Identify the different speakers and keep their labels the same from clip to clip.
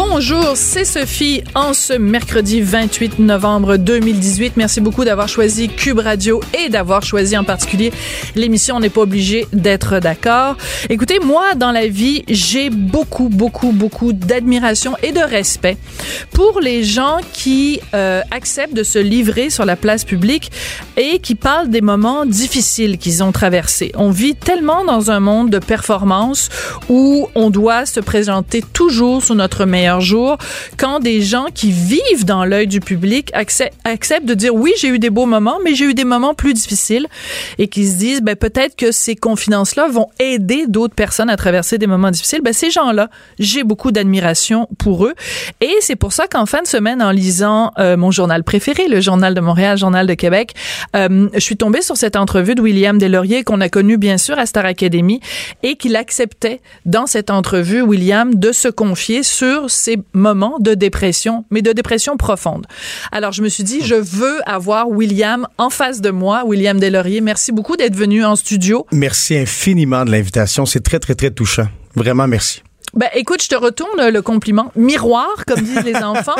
Speaker 1: Bonjour, c'est Sophie en ce mercredi 28 novembre 2018. Merci beaucoup d'avoir choisi Cube Radio et d'avoir choisi en particulier l'émission On n'est pas obligé d'être d'accord. Écoutez, moi, dans la vie, j'ai beaucoup, beaucoup, beaucoup d'admiration et de respect pour les gens qui euh, acceptent de se livrer sur la place publique et qui parlent des moments difficiles qu'ils ont traversés. On vit tellement dans un monde de performance où on doit se présenter toujours sous notre meilleur jour quand des gens qui vivent dans l'œil du public acceptent, de dire oui, j'ai eu des beaux moments, mais j'ai eu des moments plus difficiles et qui se disent ben peut-être que ces confidences-là vont aider d'autres personnes à traverser des moments difficiles. Ben ces gens-là, j'ai beaucoup d'admiration pour eux et c'est pour ça qu'en fin de semaine, en lisant euh, mon journal préféré, le Journal de Montréal, Journal de Québec, euh, je suis tombée sur cette entrevue de William Deslauriers qu'on a connu bien sûr à Star Academy et qu'il acceptait dans cette entrevue, William, de se confier sur ces moments de dépression, mais de dépression profonde. Alors, je me suis dit, je veux avoir William en face de moi, William Delaurier. Merci beaucoup d'être venu en studio.
Speaker 2: Merci infiniment de l'invitation. C'est très, très, très touchant. Vraiment, merci.
Speaker 1: Ben, écoute, je te retourne le compliment miroir, comme disent les enfants,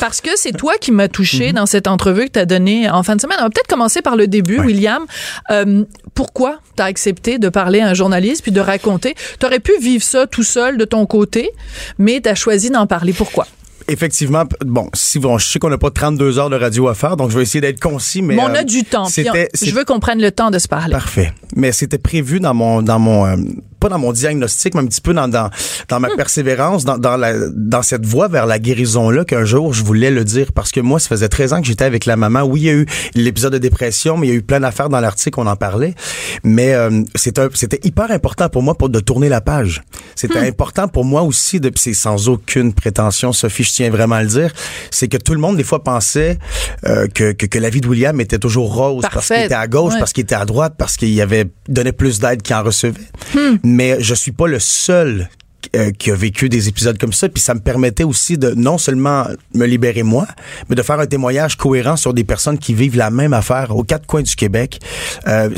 Speaker 1: parce que c'est toi qui m'as touché mhm. dans cette entrevue que tu as donnée en fin de semaine. On va peut-être commencer par le début, William. Euh, pourquoi tu as accepté de parler à un journaliste puis de raconter? Tu aurais pu vivre ça tout seul de ton côté, mais tu as choisi d'en parler. Pourquoi?
Speaker 2: effectivement, bon, si bon, je sais qu'on n'a pas 32 heures de radio à faire, donc je vais essayer d'être concis, mais.
Speaker 1: on a euh, du temps. je veux qu'on prenne le temps de se parler.
Speaker 2: Parfait. Mais c'était prévu dans mon, dans mon, euh, pas dans mon diagnostic, mais un petit peu dans, dans, dans ma hmm. persévérance, dans, dans, la, dans cette voie vers la guérison-là, qu'un jour, je voulais le dire, parce que moi, ça faisait 13 ans que j'étais avec la maman. Oui, il y a eu l'épisode de dépression, mais il y a eu plein d'affaires dans l'article, on en parlait. Mais euh, c'était hyper important pour moi pour de tourner la page. C'était hmm. important pour moi aussi, de, c'est sans aucune prétention, Sophie, je tiens vraiment à le dire, c'est que tout le monde, des fois, pensait euh, que, que, que, la vie de William était toujours rose, parce qu'il était à gauche, parce qu'il était à droite, parce qu'il avait donné plus d'aide qu'il en recevait. Hmm mais je suis pas le seul euh, qui a vécu des épisodes comme ça, puis ça me permettait aussi de non seulement me libérer moi, mais de faire un témoignage cohérent sur des personnes qui vivent la même affaire aux quatre coins du Québec. Euh,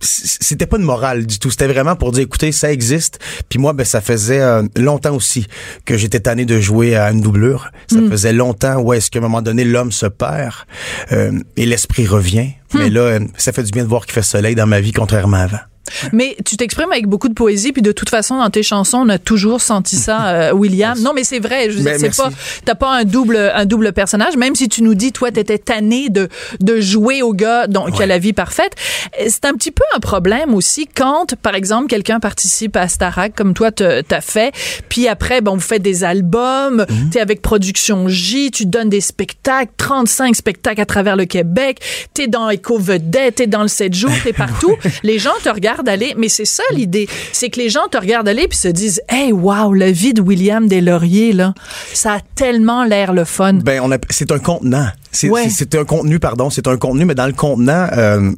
Speaker 2: c'était pas une morale du tout, c'était vraiment pour dire écoutez, ça existe. Puis moi ben ça faisait euh, longtemps aussi que j'étais tanné de jouer à une doublure. Ça hmm. faisait longtemps où est-ce qu'à un moment donné l'homme se perd euh, et l'esprit revient. Hmm. Mais là ça fait du bien de voir qu'il fait soleil dans ma vie contrairement à avant.
Speaker 1: Mais tu t'exprimes avec beaucoup de poésie, puis de toute façon, dans tes chansons, on a toujours senti ça, euh, William. Non, mais c'est vrai. Je veux c'est pas, t'as pas un double, un double personnage. Même si tu nous dis, toi, t'étais tanné de de jouer au gars dont qui a la vie parfaite. C'est un petit peu un problème aussi quand, par exemple, quelqu'un participe à Starac comme toi t'as fait, puis après, bon, vous faites des albums, tu mhm. t'es avec Production J, tu donnes des spectacles, 35 spectacles à travers le Québec, t'es dans Éco Vedette, t'es dans le 7 jours, t'es partout. Les gens te regardent Mais c'est ça l'idée. C'est que les gens te regardent aller puis se disent, hey, wow, la vie de William Deslauriers, là, ça a tellement l'air le fun.
Speaker 2: Ben, on c'est un contenant. C'est un contenu, pardon, c'est un contenu, mais dans le contenant, euh,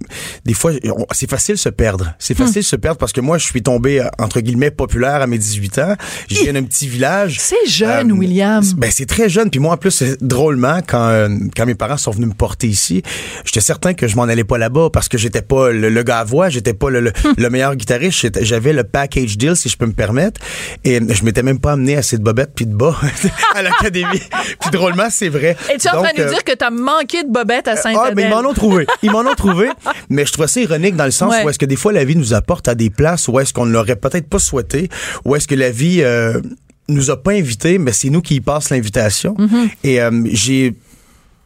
Speaker 2: des fois, c'est facile de se perdre. C'est hmm. facile de se perdre parce que moi, je suis tombé, euh, entre guillemets, populaire à mes 18 ans. Je viens d'un petit village.
Speaker 1: C'est jeune, euh, William.
Speaker 2: Ben, c'est très jeune. Puis moi, en plus, drôlement, quand, quand mes parents sont venus me porter ici, j'étais certain que je m'en allais pas là-bas parce que j'étais pas le, gars à voix, j'étais pas le, hmm. le, meilleur guitariste. J'avais le package deal, si je peux me permettre. Et je m'étais même pas amené assez de bobettes puis de bas à l'académie. puis drôlement, c'est vrai.
Speaker 1: Et tu es en train de nous dire que manqué de bobettes à saint Ah,
Speaker 2: mais ils m'en ont trouvé. Ils m'en ont trouvé. Mais je trouve ça ironique dans le sens où est-ce que des fois la vie nous apporte à des places où est-ce qu'on ne l'aurait peut-être pas souhaité, où est-ce que la vie euh, nous a pas invités, mais c'est nous qui y passe l'invitation. Mm-hmm. Et euh, j'ai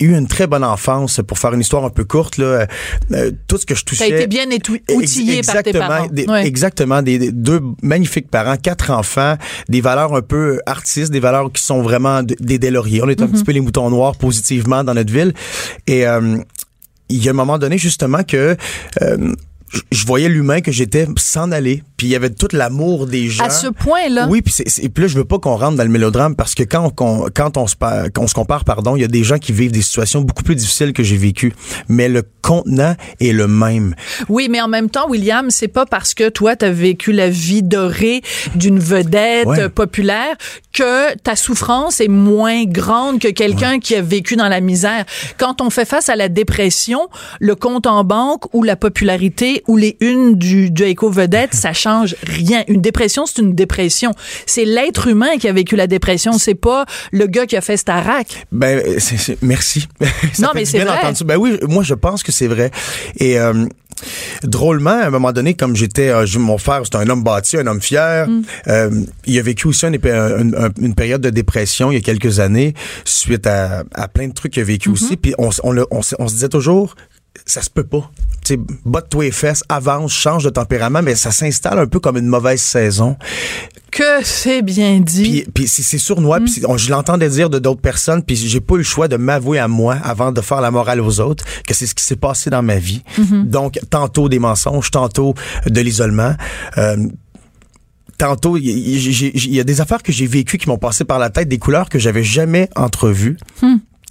Speaker 2: eu une très bonne enfance. Pour faire une histoire un peu courte, là, euh, tout ce que je touchais.
Speaker 1: Ça a été bien outillé par tes parents.
Speaker 2: Exactement. Des, deux magnifiques parents, quatre enfants, des valeurs un peu artistes, des valeurs qui sont vraiment des déloriers. On est un mm-hmm. petit peu les moutons noirs positivement dans notre ville. Et euh, il y a un moment donné, justement, que... Euh, je voyais l'humain que j'étais s'en aller, puis il y avait tout l'amour des gens.
Speaker 1: À ce point-là.
Speaker 2: Oui, puis c'est- puis là je veux pas qu'on rentre dans le mélodrame parce que quand on, quand on se pa- qu'on se compare pardon, il y a des gens qui vivent des situations beaucoup plus difficiles que j'ai vécues, mais le contenant est le même.
Speaker 1: Oui, mais en même temps, William, c'est pas parce que toi, tu as vécu la vie dorée d'une vedette
Speaker 2: Ouais.
Speaker 1: populaire que ta souffrance est moins grande que quelqu'un qui a vécu dans la misère. Quand on fait face à la dépression, le compte en banque ou la popularité ou les unes du, du éco-vedette, ça change rien. Une dépression, c'est une dépression. C'est l'être humain qui a vécu la dépression. C'est pas le gars qui a fait Starac.
Speaker 2: Ben euh, merci. Ça
Speaker 1: Non, mais c'est vrai.
Speaker 2: d'entendre ça. Ben oui, moi je pense que c'est vrai. Et euh, drôlement, à un moment donné, comme j'étais, euh, mon frère, c'est un homme bâti, un homme fier.
Speaker 1: Mm.
Speaker 2: euh, il a vécu aussi une période de dépression il y a quelques années suite à, à plein de trucs qu'il a vécu
Speaker 1: Mm-hmm.
Speaker 2: aussi. Puis on, le- on se disait toujours, ça se peut pas. Tu botte-toi les fesses, avance, change de tempérament, mais ça s'installe un peu comme une mauvaise saison.
Speaker 1: Que c'est bien dit.
Speaker 2: Puis, c'est sournois,
Speaker 1: Mm.
Speaker 2: puis je l'entendais dire de d'autres personnes, puis j'ai pas eu le choix de m'avouer à moi avant de faire la morale aux autres que c'est ce qui s'est passé dans ma vie.
Speaker 1: Mm-hmm.
Speaker 2: Donc tantôt des mensonges, tantôt de l'isolement. Euh, Tantôt, il y, a des affaires que j'ai vécues qui m'ont passé par la tête, des couleurs que j'avais jamais entrevues,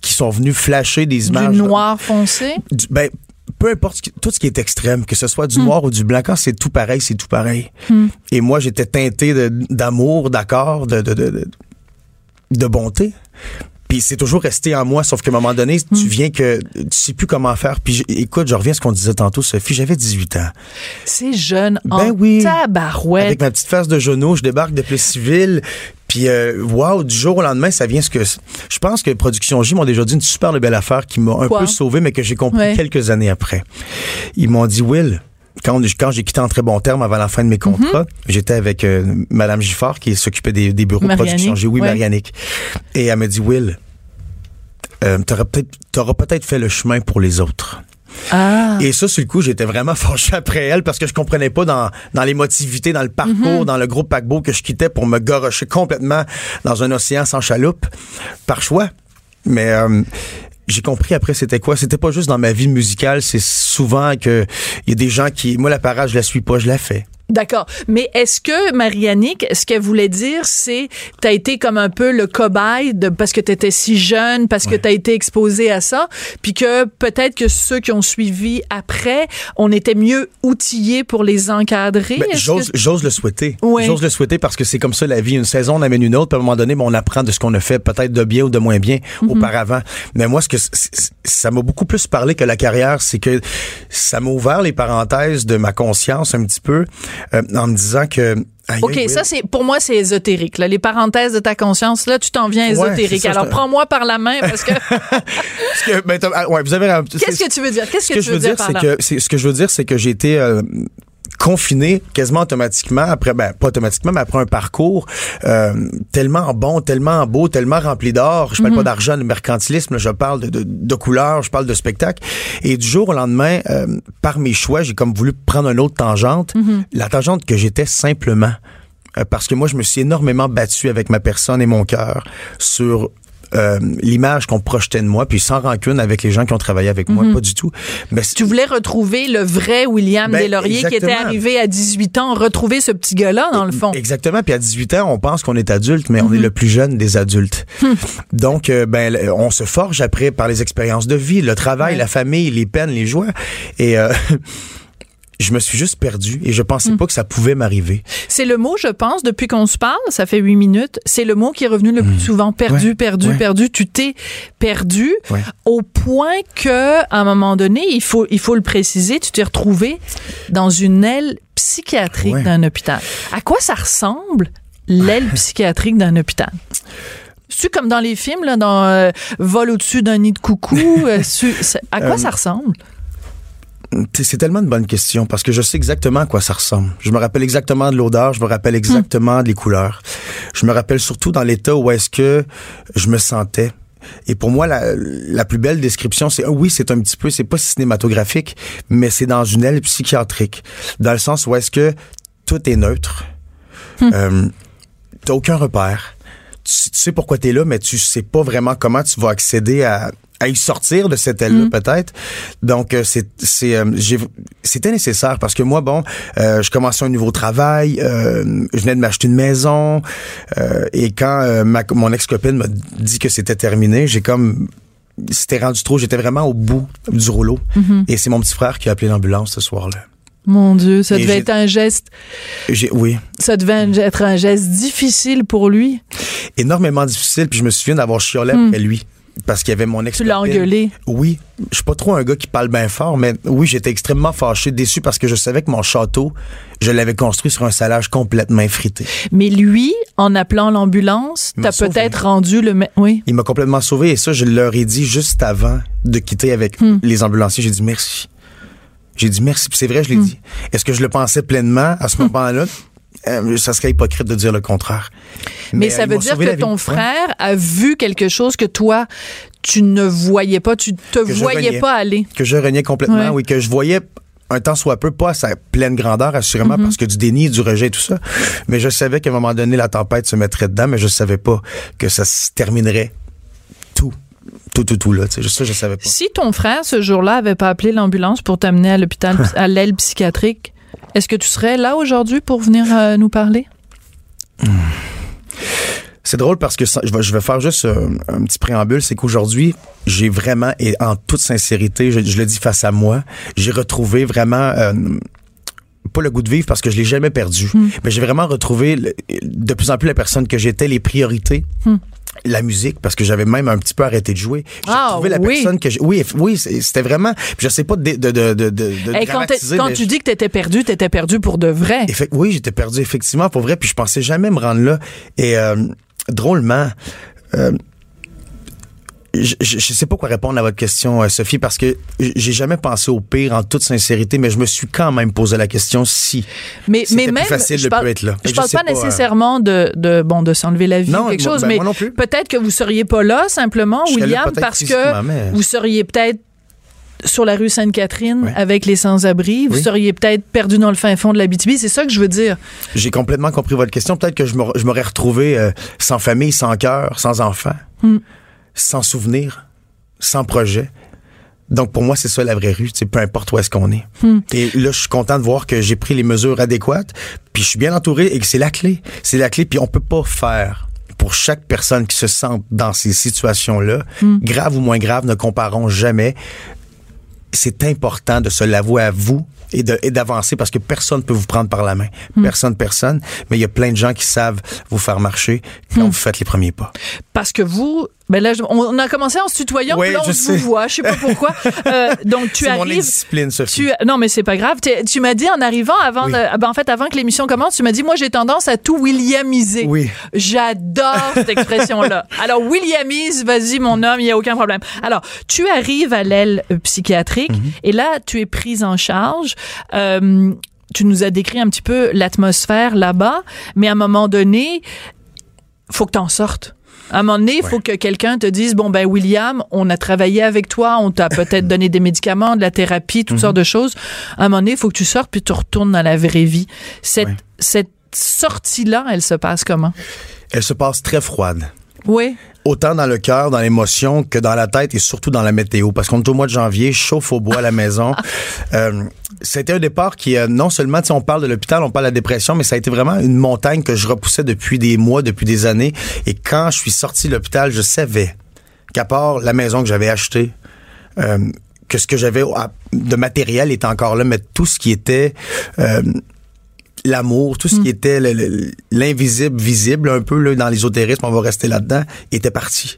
Speaker 2: qui sont venues flasher des
Speaker 1: Hmm. du
Speaker 2: images.
Speaker 1: noir foncé?
Speaker 2: Du- ben, peu importe tout ce qui est extrême, que ce soit
Speaker 1: Hmm.
Speaker 2: du noir ou du blanc, quand c'est tout pareil, c'est tout pareil. Et moi, j'étais teinté d'amour, d'accord, de, de, de, de, bonté. Puis c'est toujours resté en moi, sauf qu'à un moment donné,
Speaker 1: Hmm.
Speaker 2: tu viens que tu sais plus comment faire. Puis écoute, je reviens à ce qu'on disait tantôt, Sophie, j'avais 18 ans.
Speaker 1: C'est jeune en
Speaker 2: Ben oui.
Speaker 1: tabarouette.
Speaker 2: Avec ma petite face de genou, je débarque de plus civil. Puis, euh, wow, du jour au lendemain, ça vient ce que. Je pense que Production J m'ont déjà dit une super belle affaire qui m'a un
Speaker 1: Quoi?
Speaker 2: peu sauvé, mais que j'ai compris
Speaker 1: Ouais.
Speaker 2: quelques années après. Ils m'ont dit, Will, quand, quand j'ai quitté en très bon terme avant la fin de mes contrats, j'étais avec euh, Madame Giffard qui s'occupait des, des bureaux de Production J. Oui,
Speaker 1: ouais.
Speaker 2: Marianique. Et elle m'a dit, Will, euh, t'auras peut-être t'auras peut-être fait le chemin pour les autres.
Speaker 1: Ah.
Speaker 2: Et ça, sur le coup, j'étais vraiment fâché après elle parce que je comprenais pas dans, dans l'émotivité, dans le parcours, dans le groupe paquebot que je quittais pour me gorocher complètement dans un océan sans chaloupe, par choix. Mais euh, j'ai compris après c'était quoi. C'était pas juste dans ma vie musicale, c'est souvent que il y a des gens qui... Moi, la parade, je la suis pas, je la fais.
Speaker 1: D'accord. Mais est-ce que Marianique, ce qu'elle voulait dire, c'est t'as été comme un peu le cobaye de parce que t'étais si jeune, parce que t'as été exposé à ça, puis que peut-être que ceux qui ont suivi après, on était mieux outillés pour les encadrer?
Speaker 2: Ben, j'ose,
Speaker 1: que-
Speaker 2: le souhaiter.
Speaker 1: Ouais.
Speaker 2: J'ose le souhaiter parce que c'est comme ça la vie. Une saison on amène une autre, puis à un moment donné, ben, on apprend de ce qu'on a fait, peut-être de bien ou de moins bien
Speaker 1: Mhm.
Speaker 2: auparavant. Mais moi, ce que ça m'a beaucoup plus parlé que la carrière, c'est que ça m'a ouvert les parenthèses de ma conscience un petit peu euh, en me disant que. aïe,
Speaker 1: OK, ça c'est pour moi c'est ésotérique. Là. Les parenthèses de ta conscience, là, tu t'en viens ésotérique.
Speaker 2: ça,
Speaker 1: Alors prends-moi par la main parce que
Speaker 2: Parce que, ben, ah, ouais, vous avez.
Speaker 1: qu'est-ce que tu veux dire? Qu'est-ce
Speaker 2: ce
Speaker 1: que,
Speaker 2: que
Speaker 1: tu
Speaker 2: je
Speaker 1: veux dire
Speaker 2: dire,
Speaker 1: par là?
Speaker 2: que ce que je veux dire, c'est que j'ai été euh, confiné quasiment automatiquement après ben pas automatiquement mais après un parcours euh, tellement bon tellement beau tellement rempli d'or je parle
Speaker 1: Mhm.
Speaker 2: pas d'argent de mercantilisme je parle de, de, de couleurs je parle de spectacle et du jour au lendemain euh, par mes choix j'ai comme voulu prendre une autre tangente
Speaker 1: Mhm.
Speaker 2: la tangente que j'étais simplement Euh, parce que moi je me suis énormément battu avec ma personne et mon cœur sur euh, l'image qu'on projetait de moi, puis sans rancune avec les gens qui ont travaillé avec moi, pas du tout. Mais
Speaker 1: Mhm. Tu voulais retrouver le vrai William
Speaker 2: Ben,
Speaker 1: Deslauriers qui était arrivé à 18 ans, retrouver ce petit gars-là, dans le fond.
Speaker 2: Exactement. Puis à 18 ans, on pense qu'on est adulte, mais on est le plus jeune des adultes. Donc, euh, ben, on se forge après par les expériences de vie, le travail,
Speaker 1: Ouais.
Speaker 2: la famille, les peines, les joies. Et euh, je me suis juste perdu et je pensais pas que ça pouvait m'arriver.
Speaker 1: C'est le mot, je pense, depuis qu'on se parle, ça fait huit minutes, c'est le mot qui est revenu le plus souvent. Perdu,
Speaker 2: Hmm. Ouais,
Speaker 1: perdu,
Speaker 2: ouais.
Speaker 1: perdu. Tu t'es perdu
Speaker 2: Ouais.
Speaker 1: au point que, à un moment donné, il faut, il faut le préciser, tu t'es retrouvé dans une aile psychiatrique d'un hôpital. À quoi ça ressemble, l'aile psychiatrique d'un hôpital? C'est comme dans les films, là, dans euh, Vol au-dessus d'un nid de coucou. euh, su- à quoi
Speaker 2: Euh,
Speaker 1: ça ressemble?
Speaker 2: C'est tellement une bonne question parce que je sais exactement à quoi ça ressemble. Je me rappelle exactement de l'odeur, je me rappelle exactement des couleurs. Je me rappelle surtout dans l'état où est-ce que je me sentais. Et pour moi, la, la plus belle description, c'est ah oui, c'est un petit peu, c'est pas cinématographique, mais c'est dans une aile psychiatrique, dans le sens où est-ce que tout est neutre, euh, t'as aucun repère, tu, tu sais pourquoi t'es là, mais tu sais pas vraiment comment tu vas accéder à, à y sortir de cette aile-là
Speaker 1: Mm.
Speaker 2: peut-être. Donc euh, c'est c'est euh, j'ai- c'était nécessaire parce que moi bon, euh, je commençais un nouveau travail, euh, je venais de m'acheter une maison euh, et quand euh, ma, mon ex-copine m'a dit que c'était terminé, j'ai comme c'était rendu trop, j'étais vraiment au bout du rouleau
Speaker 1: Mm-hmm.
Speaker 2: et c'est mon petit frère qui a appelé l'ambulance ce soir-là.
Speaker 1: Mon Dieu, ça
Speaker 2: Et
Speaker 1: devait être un geste,
Speaker 2: J'ai oui,
Speaker 1: ça devait être un geste difficile pour lui.
Speaker 2: énormément difficile puis je me souviens d'avoir chiolé après lui parce qu'il y avait mon ex
Speaker 1: Hmm. Tu l'as engueulé.
Speaker 2: Oui, je suis pas trop un gars qui parle bien fort, mais oui, j'étais extrêmement fâché, déçu parce que je savais que mon château, je l'avais construit sur un salage complètement effrité.
Speaker 1: Mais lui, en appelant l'ambulance, t'as peut-être rendu le... Oui.
Speaker 2: Il m'a complètement sauvé et ça, je leur ai dit juste avant de quitter avec
Speaker 1: Hmm.
Speaker 2: les ambulanciers. J'ai dit merci. J'ai dit merci. C'est vrai, je l'ai
Speaker 1: Hmm.
Speaker 2: dit. Est-ce que je le pensais pleinement à ce moment-là? Euh, ça serait hypocrite de dire le contraire.
Speaker 1: Mais,
Speaker 2: euh,
Speaker 1: ça veut dire que ton frère a vu quelque chose que toi, tu ne voyais pas, tu te voyais
Speaker 2: reniais.
Speaker 1: pas aller.
Speaker 2: que je reniais complètement,
Speaker 1: Ouais.
Speaker 2: oui, que je voyais un temps soit peu, pas à sa pleine grandeur, assurément,
Speaker 1: Mm-hmm.
Speaker 2: parce que du déni, du rejet, tout ça. Mais je savais qu'à un moment donné, la tempête se mettrait dedans, mais je savais pas que ça se terminerait tout. Tout, tout, tout, là. Tu sais, ça, je savais pas.
Speaker 1: Si ton frère, ce jour-là, avait pas appelé l'ambulance pour t'amener à l'hôpital, à l'aile psychiatrique, est-ce que tu serais là aujourd'hui pour venir euh, nous parler?
Speaker 2: C'est drôle parce que ça- je vais, je vais faire juste euh, un petit préambule, c'est qu'aujourd'hui, j'ai vraiment, et en toute sincérité, je, je le dis face à moi, j'ai retrouvé vraiment... euh, pas le goût de vivre parce que je l'ai jamais perdu,
Speaker 1: Hmm.
Speaker 2: mais j'ai vraiment retrouvé le- de plus en plus la personne que j'étais, les priorités.
Speaker 1: Hmm.
Speaker 2: La musique, parce que j'avais même un petit peu arrêté de jouer. J'ai
Speaker 1: Ah,
Speaker 2: retrouvé la
Speaker 1: oui.
Speaker 2: personne que j'ai. Oui, oui, c'était vraiment. je sais pas de, de, de, de,
Speaker 1: Hey, quand
Speaker 2: mais
Speaker 1: tu dis que t'étais perdu, t'étais perdu pour de vrai.
Speaker 2: Effect- oui, j'étais perdu effectivement pour vrai, puis je pensais jamais me rendre là. Et euh, drôlement, euh, je, je, sais pas quoi répondre à votre question, euh, Sophie, parce que j'ai jamais pensé au pire en toute sincérité, mais je me suis quand même posé la question si.
Speaker 1: Mais, mais
Speaker 2: plus
Speaker 1: même,
Speaker 2: facile
Speaker 1: je
Speaker 2: de
Speaker 1: parle,
Speaker 2: être là.
Speaker 1: je
Speaker 2: Je
Speaker 1: parle pas,
Speaker 2: pas, euh,
Speaker 1: nécessairement de, de bon de s'enlever la vie
Speaker 2: Non,
Speaker 1: ou quelque
Speaker 2: moi-
Speaker 1: chose,
Speaker 2: ben,
Speaker 1: mais peut-être que vous seriez pas là simplement,
Speaker 2: Je
Speaker 1: William, parce que
Speaker 2: mais-
Speaker 1: vous seriez peut-être sur la rue Sainte-Catherine
Speaker 2: Oui.
Speaker 1: avec les sans-abri, vous
Speaker 2: Oui.
Speaker 1: seriez peut-être perdu dans le fin fond de la BTB, c'est ça que je veux dire.
Speaker 2: J'ai complètement compris votre question. Peut-être que je m'aurais retrouvé euh, sans famille, sans cœur, sans enfant,
Speaker 1: Hmm.
Speaker 2: Sans souvenir, sans projet. Donc pour moi, c'est ça la vraie rue, sais, peu importe où est-ce qu'on est.
Speaker 1: Hmm.
Speaker 2: Et là, je suis content de voir que j'ai pris les mesures adéquates, puis je suis bien entouré et que c'est la clé. C'est la clé, puis on peut pas faire pour chaque personne qui se sent dans ces situations-là,
Speaker 1: Hmm.
Speaker 2: grave ou moins grave, ne comparons jamais. C'est important de se l'avouer à vous et d'avancer parce que personne peut vous prendre par la main.
Speaker 1: Hmm.
Speaker 2: Personne, personne. Mais il y a plein de gens qui savent vous faire marcher quand vous faites les premiers pas.
Speaker 1: Parce que vous, ben là, on, a commencé en se tutoyant,
Speaker 2: Oui,
Speaker 1: puis là, on
Speaker 2: je
Speaker 1: se
Speaker 2: sais.
Speaker 1: vous voit, je sais pas pourquoi. Euh, donc tu
Speaker 2: mon
Speaker 1: arrives.
Speaker 2: indiscipline, Sophie.
Speaker 1: Tu, non, mais c'est pas grave. Tu m'as dit en arrivant, avant,
Speaker 2: Oui.
Speaker 1: de- ben, en fait, avant que l'émission commence, tu m'as dit, moi, j'ai tendance à tout Williamiser.
Speaker 2: Oui.
Speaker 1: J'adore cette expression-là. Alors, Williamise, vas-y, mon homme, il n'y a aucun problème. Alors, tu arrives à l'aile euh, psychiatrique
Speaker 2: Mhm.
Speaker 1: et là, tu es prise en charge. Euh, tu nous as décrit un petit peu l'atmosphère là-bas, mais à un moment donné, faut que t'en sortes. À un moment donné, il faut que quelqu'un te dise bon ben William, on a travaillé avec toi, on t'a peut-être donné des médicaments, de la thérapie, toutes
Speaker 2: Mhm.
Speaker 1: sortes de choses. À un moment donné, il faut que tu sortes puis tu retournes dans la vraie vie. Cette
Speaker 2: Ouais.
Speaker 1: cette sortie là, elle se passe comment?
Speaker 2: Elle se passe très froide.
Speaker 1: Oui.
Speaker 2: Autant dans le cœur, dans l'émotion, que dans la tête et surtout dans la météo. Parce qu'on est au mois de janvier, chauffe au bois à la maison. euh, c'était un départ qui, euh, non seulement, on parle de l'hôpital, on parle de la dépression, mais ça a été vraiment une montagne que je repoussais depuis des mois, depuis des années. Et quand je suis sorti de l'hôpital, je savais qu'à part la maison que j'avais achetée, euh, que ce que j'avais de matériel était encore là, mais tout ce qui était l'amour, tout ce qui était le- le- l'invisible, visible un peu là, dans l'ésotérisme, on va rester là-dedans, était parti.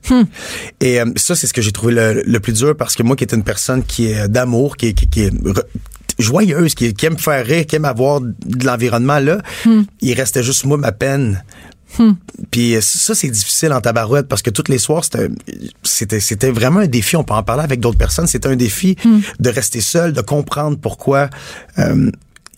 Speaker 2: Et euh, ça, c'est ce que j'ai trouvé le, le plus dur parce que moi qui est une personne qui est d'amour, qui, est- qui, qui est re- joyeuse, qui, qui aime faire rire, qui aime avoir de l'environnement là, il restait juste moi ma peine. Puis euh, ça, c'est difficile en tabarouette parce que tous les soirs, c'était, vraiment un défi. On peut en parler avec d'autres personnes. C'était un défi de rester seul, de comprendre pourquoi euh,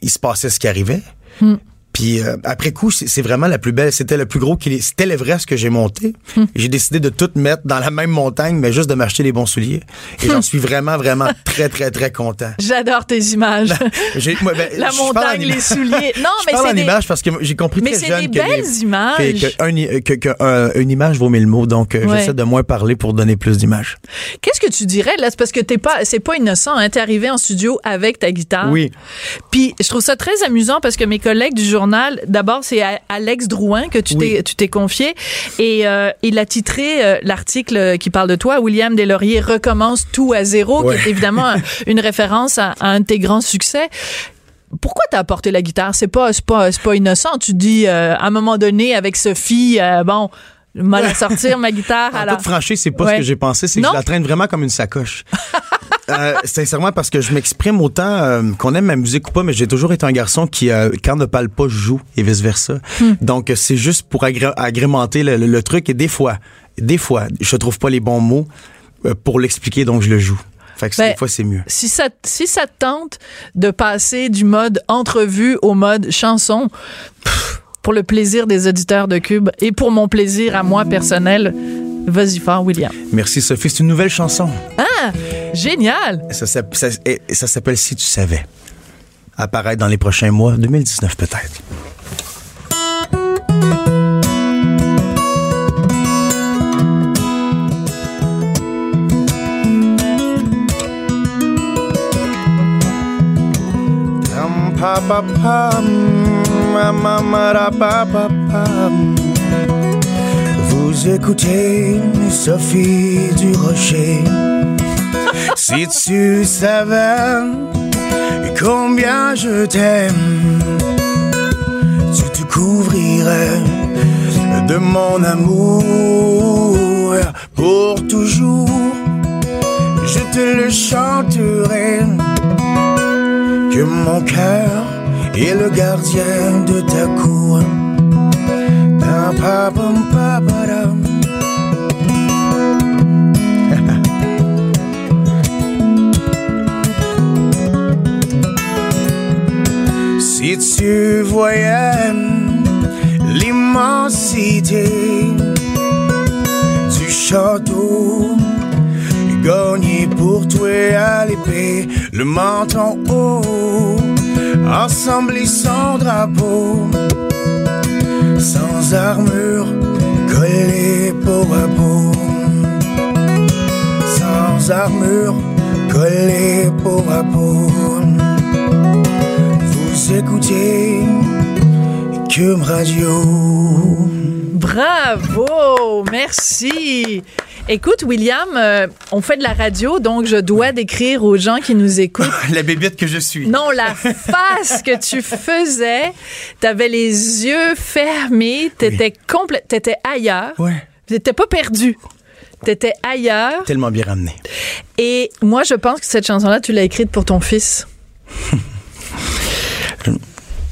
Speaker 2: il se passait ce qui arrivait. Hmm. Puis euh, après coup, c'est vraiment la plus belle. C'était le plus gros qu'il C'était l'Everest que j'ai monté.
Speaker 1: Hmm.
Speaker 2: J'ai décidé de tout mettre dans la même montagne, mais juste de m'acheter les bons souliers. Et j'en suis vraiment, vraiment très, très, très content.
Speaker 1: J'adore tes images.
Speaker 2: Moi, ben,
Speaker 1: La montagne, les souliers. Non,
Speaker 2: je
Speaker 1: mais c'est des...
Speaker 2: image parce que j'ai compris
Speaker 1: Mais
Speaker 2: très
Speaker 1: c'est
Speaker 2: jeune
Speaker 1: des
Speaker 2: que les-
Speaker 1: belles images.
Speaker 2: que, que un i- que- que un- une image vaut mille mots, donc euh,
Speaker 1: Ouais.
Speaker 2: j'essaie de moins parler pour donner plus d'images.
Speaker 1: Qu'est-ce que tu dirais là? Parce que t'es pas, c'est pas innocent. Hein? T'es arrivé en studio avec ta guitare.
Speaker 2: Oui.
Speaker 1: Puis je trouve ça très amusant parce que mes collègues du journal, d'abord c'est Alex Drouin que tu
Speaker 2: Oui.
Speaker 1: t'es confié et euh, il a titré euh, l'article qui parle de toi. William Deslauriers recommence tout à zéro,
Speaker 2: Ouais.
Speaker 1: qui est évidemment un- une référence à, à un de tes grands succès. Pourquoi t'as apporté la guitare? C'est pas c'est pas c'est pas innocent. Tu dis euh, à un moment donné avec Sophie, euh, bon. Mal à sortir ma guitare.
Speaker 2: En
Speaker 1: alors,
Speaker 2: toute franchise, c'est pas
Speaker 1: Ouais.
Speaker 2: ce que j'ai pensé, c'est que je la traîne vraiment comme une sacoche. Euh, sincèrement, parce que je m'exprime autant euh, qu'on aime ma musique ou pas, mais j'ai toujours été un garçon qui, euh, quand ne parle pas, joue et vice versa.
Speaker 1: Hmm.
Speaker 2: Donc, c'est juste pour agré- agrémenter le, le- le truc. Et des fois, des fois, je trouve pas les bons mots euh, pour l'expliquer, donc je le joue. Fait que
Speaker 1: Ben,
Speaker 2: des fois, c'est mieux.
Speaker 1: si ça, si ça te tente de passer du mode entrevue au mode chanson, pff, pour le plaisir des auditeurs de Cube et pour mon plaisir à moi personnel, vas-y fort, William.
Speaker 2: Merci, Sophie. C'est une nouvelle chanson.
Speaker 1: Ah, génial!
Speaker 2: Ça, ça- et- et ça s'appelle Si tu savais. Apparaître dans les prochains mois, 2019 peut-être. Pam, pa, pa, pam, ma, ma, ma, ra, pa, pa, pam. Vous écoutez Sophie du Rocher. Si tu savais combien je t'aime, tu te couvrirais de mon amour pour toujours. Je te le chanterai que mon cœur est le gardien de ta cour. Pa, pa, pam, Si tu voyais l'immensité du château, gagné pour toi à l'épée, le menton haut, ensemble sans drapeau, sans armure, collé peau à peau, sans armure, collé peau à peau. Vous écoutez Cube Radio.
Speaker 1: Bravo! Merci! Écoute, William, euh, on fait de la radio, donc je dois décrire aux gens qui nous écoutent
Speaker 2: La bébête que je suis.
Speaker 1: Non, la face que tu faisais, t'avais les yeux fermés, t'étais complète, t'étais ailleurs,
Speaker 2: Ouais.
Speaker 1: t'étais pas perdu, t'étais ailleurs.
Speaker 2: Tellement bien ramené.
Speaker 1: Et moi, je pense que cette chanson-là, tu l'as écrite pour ton fils.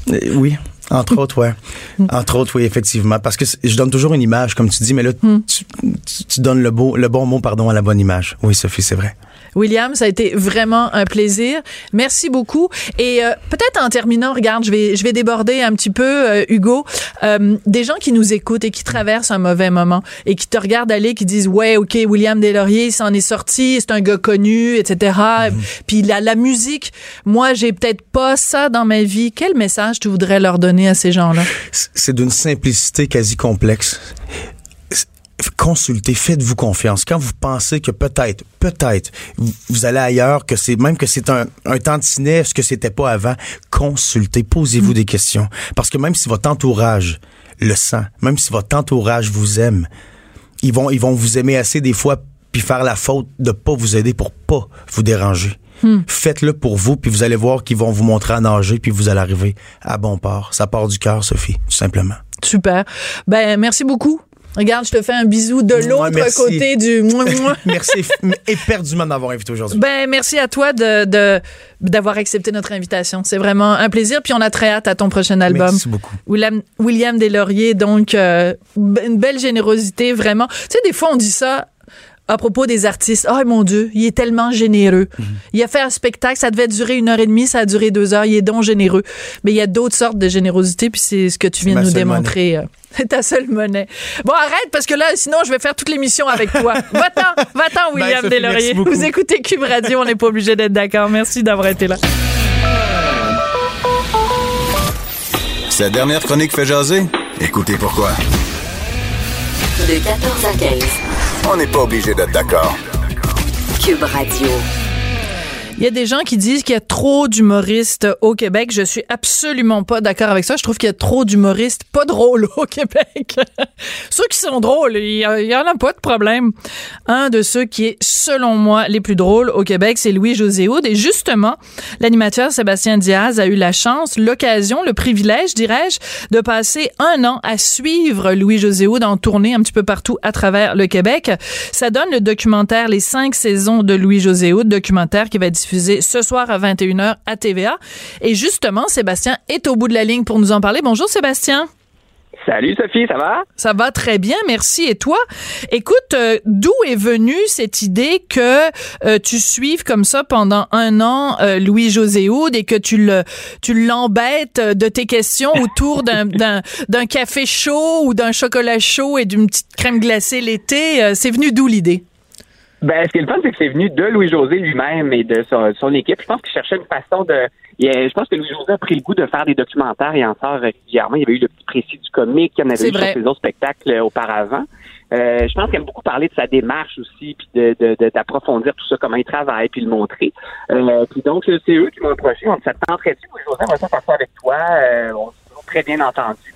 Speaker 2: Euh, oui. Entre autres, ouais. Entre autres, oui, effectivement. Parce que je donne toujours une image, comme tu dis, mais là, tu, tu- tu donnes le, beau, le bon mot, pardon, à la bonne image. Oui, Sophie, c'est vrai.
Speaker 1: William, ça a été vraiment un plaisir. Merci beaucoup. Et euh, peut-être en terminant, regarde, je vais je vais déborder un petit peu, euh, Hugo. Euh, des gens qui nous écoutent et qui traversent un mauvais moment et qui te regardent aller, qui disent ouais, ok, William Deslauriers, il s'en est sorti, c'est un gars connu, etc. Puis la, la musique, moi, j'ai peut-être pas ça dans ma vie. Quel message tu voudrais leur donner? À ces gens-là?
Speaker 2: C'est d'une simplicité quasi complexe. Consultez, faites-vous confiance. Quand vous pensez que peut-être, peut-être, vous, allez ailleurs, que c'est même que c'est un, un tantinet, ce que c'était pas avant, consultez, posez-vous des questions. Parce que même si votre entourage le sent, même si votre entourage vous aime, ils vont, ils vont vous aimer assez des fois puis faire la faute de pas vous aider pour pas vous déranger. Faites-le pour vous, puis vous allez voir qu'ils vont vous montrer à nager, puis vous allez arriver à bon port. Ça part du cœur, Sophie, tout simplement.
Speaker 1: Super. Ben merci beaucoup. Regarde, je te fais un bisou de l'autre côté du mouah, mouah.
Speaker 2: Merci éperdument de m'avoir invité aujourd'hui.
Speaker 1: Ben merci à toi de de- d'avoir accepté notre invitation. C'est vraiment un plaisir. Puis on a très hâte à ton prochain album.
Speaker 2: Merci beaucoup.
Speaker 1: William, William Deslauriers, donc euh, une belle générosité, vraiment. Tu sais, des fois on dit ça. À propos des artistes. Oh mon Dieu, il est tellement généreux. Mhm. Il a fait un spectacle, ça devait durer une heure et demie, ça a duré deux heures. Il est donc généreux. Mais il y a d'autres sortes de générosité, puis c'est ce que tu viens de nous démontrer. Euh, c'est ta seule monnaie. Bon, arrête, parce que là, sinon, je vais faire toute l'émission avec toi. Va-t'en, va-t'en, ben, William Delaurier. Vous écoutez Cube Radio, on n'est pas obligé d'être d'accord. Merci d'avoir été là.
Speaker 3: Sa dernière chronique fait jaser? Écoutez pourquoi.
Speaker 4: De 14 à 15.
Speaker 3: On n'est pas obligé d'être d'accord.
Speaker 4: Cube Radio.
Speaker 1: Il y a des gens qui disent qu'il y a trop d'humoristes au Québec. Je suis absolument pas d'accord avec ça. Je trouve qu'il y a trop d'humoristes pas drôles au Québec. ceux qui sont drôles, il y, en a pas de problème. Un de ceux qui est, selon moi, les plus drôles au Québec, c'est Louis-José Houd. Et justement, l'animateur Sébastien Diaz a eu la chance, l'occasion, le privilège, dirais-je, de passer un an à suivre Louis-José Houd en tournée un petit peu partout à travers le Québec. Ça donne le documentaire Les cinq saisons de Louis-José Houd, documentaire qui va être diffusé ce soir à 21h à TVA. Et justement, Sébastien est au bout de la ligne pour nous en parler. Bonjour Sébastien.
Speaker 5: Salut Sophie, ça va?
Speaker 1: Ça va très bien, merci. Et toi? Écoute, euh, d'où est venue cette idée que euh, tu suives comme ça pendant un an euh, Louis-José Houd et que tu le tu l'embêtes de tes questions autour d'un, d'un, café chaud ou d'un chocolat chaud et d'une petite crème glacée l'été? c'est venu d'où l'idée?
Speaker 5: Ben, ce qui est le fun, c'est que c'est venu de Louis-José lui-même et de son, équipe. Je pense qu'il cherchait une façon de... Je pense que Louis-José a pris le goût de faire des documentaires et en sort régulièrement. Il y avait eu le petit précis du comique, il y en avait eu sur ses autres spectacles euh, auparavant. Euh, je pense qu'il aime beaucoup parler de sa démarche aussi, puis de, d'approfondir tout ça, comment il travaille, puis le montrer. Euh, puis donc, c'est eux qui m'ont approché. On s'est très-tu, Louis-José, on va faire ça avec toi. Euh, on s'est très bien entendu.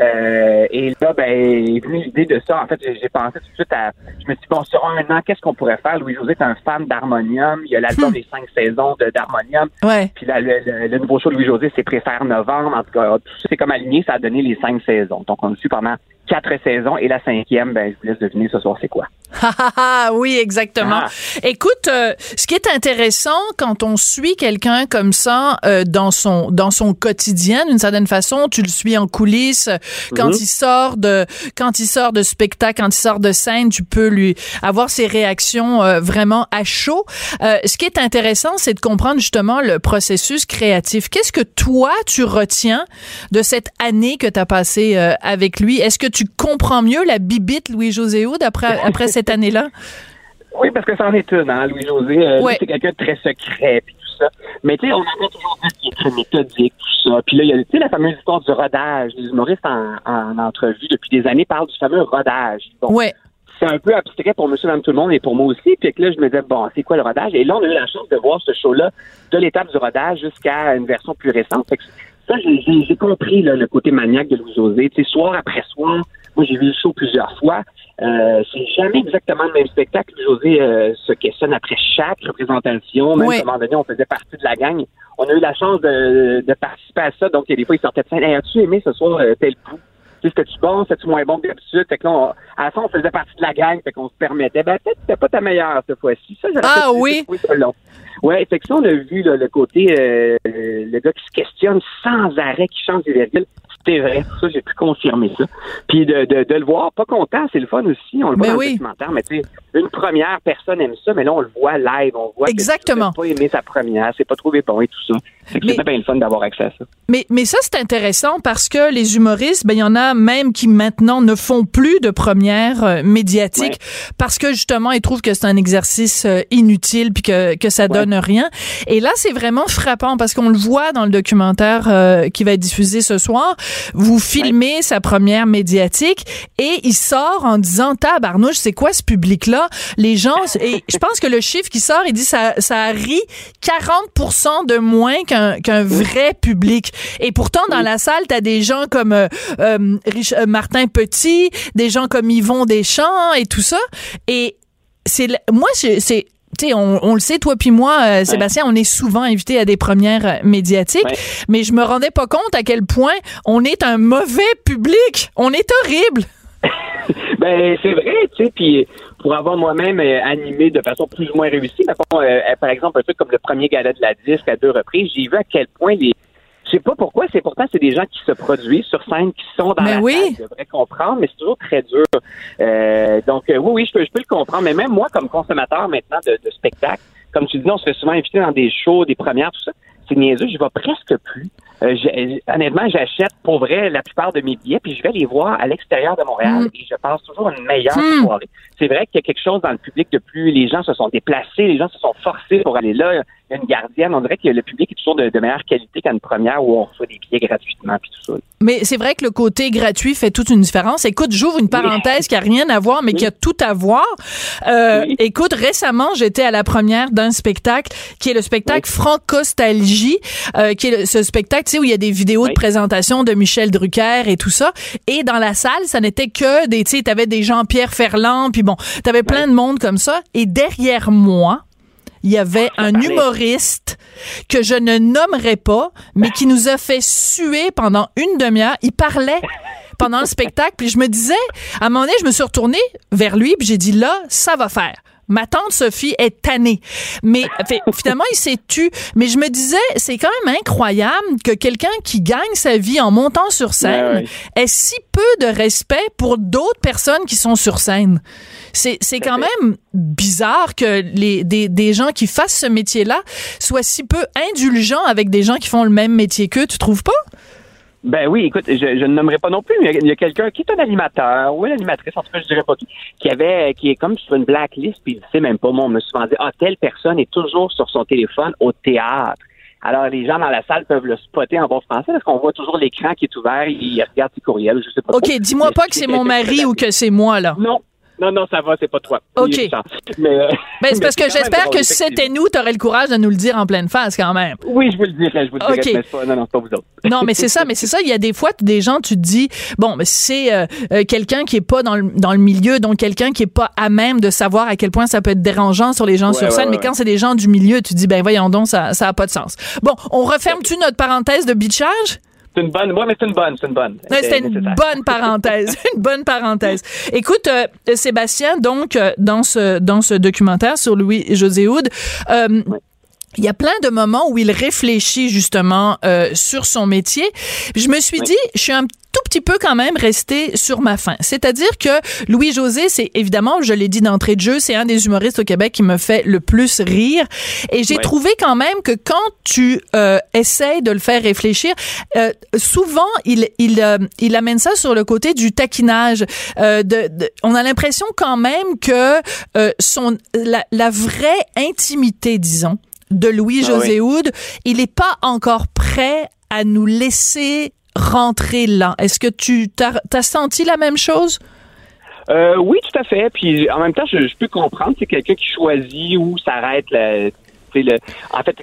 Speaker 5: Euh, et là, ben, est venue l'idée de ça. En fait, j'ai pensé tout de suite à. Je me suis dit, bon, sur un an, qu'est-ce qu'on pourrait faire? Louis-José est un fan d'harmonium. Il y a l'album hmm. des cinq saisons d'harmonium.
Speaker 1: Ouais.
Speaker 5: Puis le, nouveau show de Louis-José, c'est Préfère novembre. En tout cas, tout ça, c'est comme aligné, ça a donné les cinq saisons. Donc, on a su pendant quatre saisons et la cinquième, ben, je vous laisse deviner ce soir c'est quoi.
Speaker 1: oui, exactement. Ah. Écoute, euh, ce qui est intéressant quand on suit quelqu'un comme ça euh, dans son dans son quotidien, d'une certaine façon, tu le suis en coulisses quand mhm. il sort de quand il sort de spectacle, quand il sort de scène, tu peux lui avoir ses réactions euh, vraiment à chaud. ce qui est intéressant, c'est de comprendre justement le processus créatif. Qu'est-ce que toi tu retiens de cette année que tu as passée avec lui? Est-ce que tu comprends mieux la bibite Louis-José Houd après après cette année-là?
Speaker 5: Oui, parce que c'en est une, hein, Louis-José. Euh, c'est quelqu'un de très secret, puis tout ça. Mais tu sais, on entend toujours dire qu'il est très méthodique, tout ça. Puis là, il y a, tu sais, la fameuse histoire du rodage. Les humoristes en, en, entrevue depuis des années parlent du fameux rodage.
Speaker 1: ouais.
Speaker 5: C'est un peu abstrait pour monsieur, madame, tout le monde et pour moi aussi. Puis que là, je me disais, bon, c'est quoi le rodage? Et là, on a eu la chance de voir ce show-là de l'étape du rodage jusqu'à une version plus récente. Fait que ça, j'ai compris là, le côté maniaque de Louis-José. Tu sais, soir après soir, moi, j'ai vu le show plusieurs fois. Euh, c'est jamais exactement le même spectacle. José euh, se questionne après chaque représentation. Même à un moment donné, on faisait partie de la gang. On a eu la chance de, de participer à ça. Donc, il y a des fois, il sortait de scène. as-tu aimé ce soir euh, tel coup? C'était-tu bon? C'était-tu moins bon que d'habitude? Fait que là, à la fin, on faisait partie de la gang. Fait qu'on se permettait. Ben, peut-être que c'était pas ta meilleure cette fois-ci. Ça,
Speaker 1: ah oui?
Speaker 5: Ouais, fait que ça, on a vu là, le côté, euh, le gars qui se questionne sans arrêt, qui change des virgules c'est vrai. Ça, j'ai pu confirmer ça. Puis de, de, de le voir, pas content, c'est le fun aussi. On le voit ben dans le documentaire, mais tu sais, une première personne aime ça, mais là, on le voit live. On voit
Speaker 1: Exactement.
Speaker 5: pas aimé sa première, c'est pas trouvé bon et tout ça. C'est bien le fun d'avoir accès à ça.
Speaker 1: Mais, mais ça, c'est intéressant parce que les humoristes, ben, il y en a même qui maintenant ne font plus de première euh, médiatique parce que justement, ils trouvent que c'est un exercice euh, inutile puis que, que ça donne rien. Et là, c'est vraiment frappant parce qu'on le voit dans le documentaire euh, qui va être diffusé ce soir. Vous filmez sa première médiatique et il sort en disant, tabarnouche, c'est quoi ce public-là? Les gens, et je pense que le chiffre qui sort, il dit ça, ça rit 40% de moins qu'un qu'un vrai public. Et pourtant, dans la salle, t'as des gens comme euh, euh, euh, Martin Petit, des gens comme Yvon Deschamps et tout ça. Et c'est moi, c'est tu sais, on, on, le sait, toi puis moi, Sébastien, on est souvent invité à des premières médiatiques, mais je me rendais pas compte à quel point on est un mauvais public. On est horrible.
Speaker 5: ben c'est vrai, tu sais, puis pour avoir moi-même euh, animé de façon plus ou moins réussie, euh, euh, par exemple un truc comme le premier gala de la disque à deux reprises, j'ai vu à quel point les Je sais pas pourquoi, c'est pourtant c'est des gens qui se produisent sur scène, qui sont dans
Speaker 1: Mais
Speaker 5: la
Speaker 1: oui.
Speaker 5: salle, je devrais comprendre, mais c'est toujours très dur. Euh, donc euh, oui, oui, je peux, je peux le comprendre. Mais même moi, comme consommateur maintenant de, de spectacles, comme tu dis, on se fait souvent inviter dans des shows, des premières, tout ça. C'est niaiseux, je vais presque plus. Euh, honnêtement, j'achète pour vrai la plupart de mes billets, puis je vais les voir à l'extérieur de Montréal
Speaker 1: Mm.
Speaker 5: et je passe toujours une meilleure
Speaker 1: Mm.
Speaker 5: soirée. C'est vrai qu'il y a quelque chose dans le public de plus. Les gens se sont déplacés, les gens se sont forcés pour aller là. Une gardienne. On dirait que le public est toujours de, de meilleure qualité qu'à une première où on reçoit des billets gratuitement puis tout ça.
Speaker 1: Mais c'est vrai que le côté gratuit fait toute une différence. Écoute, j'ouvre une parenthèse qui a rien à voir, mais qui a tout à voir. Euh,
Speaker 5: Oui.
Speaker 1: Écoute, récemment, j'étais à la première d'un spectacle qui est le spectacle Francostalgie, euh, qui est le- ce spectacle, tu sais, où il y a des vidéos de présentation de Michel Drucker et tout ça. Et dans la salle, ça n'était que des, tu sais, t'avais des Jean-Pierre Ferland, puis bon, t'avais plein de monde comme ça. Et derrière moi, il y avait un
Speaker 5: parlait.
Speaker 1: humoriste que je ne nommerai pas, mais qui nous a fait suer pendant une demi-heure. Il parlait pendant le spectacle, puis je me disais, à un moment donné, je me suis retournée vers lui, puis j'ai dit, là, ça va faire. Ma tante Sophie est tannée. Mais fait, finalement, il s'est tu. Mais je me disais, c'est quand même incroyable que quelqu'un qui gagne sa vie en montant sur scène
Speaker 5: Ouais, ouais.
Speaker 1: ait si peu de respect pour d'autres personnes qui sont sur scène. C'est, c'est quand même bizarre que les, des, des gens qui fassent ce métier-là soient si peu indulgents avec des gens qui font le même métier qu'eux, tu trouves pas?
Speaker 5: Ben oui, écoute, je, je ne nommerai pas non plus, mais il y a, quelqu'un qui est un animateur ou une animatrice, en tout cas, je dirais pas qui, qui avait, qui est comme sur une blacklist, puis il sait même pas. Moi, on me souvent dit, ah, telle personne est toujours sur son téléphone au théâtre. Alors, les gens dans la salle peuvent le spotter en bon français parce qu'on voit toujours l'écran qui est ouvert, il regarde ses courriels, je sais pas.
Speaker 1: OK, dis-moi pas que c'est mon mari ou que c'est moi, là.
Speaker 5: Non, non, non, ça va, c'est pas toi.
Speaker 1: OK.
Speaker 5: Mais, euh,
Speaker 1: Ben, c'est parce que j'espère que si c'était nous, t'aurais le courage de nous le dire en pleine face, quand même.
Speaker 5: Oui, je vous le dirai, je vous le dirai,
Speaker 1: OK.
Speaker 5: mais c'est pas, non, non, c'est pas vous autres.
Speaker 1: Non, mais c'est ça, mais c'est ça. Il y a des fois, des gens, tu te dis, bon, c'est euh, euh, quelqu'un qui est pas dans le, dans le milieu, donc quelqu'un qui est pas à même de savoir à quel point ça peut être dérangeant sur les gens
Speaker 5: Ouais,
Speaker 1: sur scène.
Speaker 5: ouais,
Speaker 1: mais quand c'est des gens du milieu, tu te dis, ben voyons donc, ça, ça a pas de sens. Bon, on referme-tu notre parenthèse de bitchage?
Speaker 5: C'est une bonne, moi, mais c'est une bonne, c'est une bonne.
Speaker 1: Ouais, C'était une bonne parenthèse, une bonne parenthèse. Écoute, euh, Sébastien, donc euh, dans ce dans ce documentaire sur Louis José Houd, euh, il y a plein de moments où il réfléchit justement euh, sur son métier. Je me suis dit, je suis un tout petit peu quand même resté sur ma faim. C'est-à-dire que Louis José, c'est évidemment, je l'ai dit d'entrée de jeu, c'est un des humoristes au Québec qui me fait le plus rire. Et j'ai
Speaker 5: Ouais.
Speaker 1: trouvé quand même que quand tu euh, essayes de le faire réfléchir, euh, souvent il il euh, il amène ça sur le côté du taquinage. Euh, de, de- on a l'impression quand même que euh, son la, la vraie intimité, disons, de Louis
Speaker 5: Ah
Speaker 1: il n'est pas encore prêt à nous laisser rentrer là. Est-ce que tu t'as as senti la même chose?
Speaker 5: Euh, oui, tout à fait. Puis en même temps, je, je peux comprendre, c'est quelqu'un qui choisit où s'arrête le, le. En fait,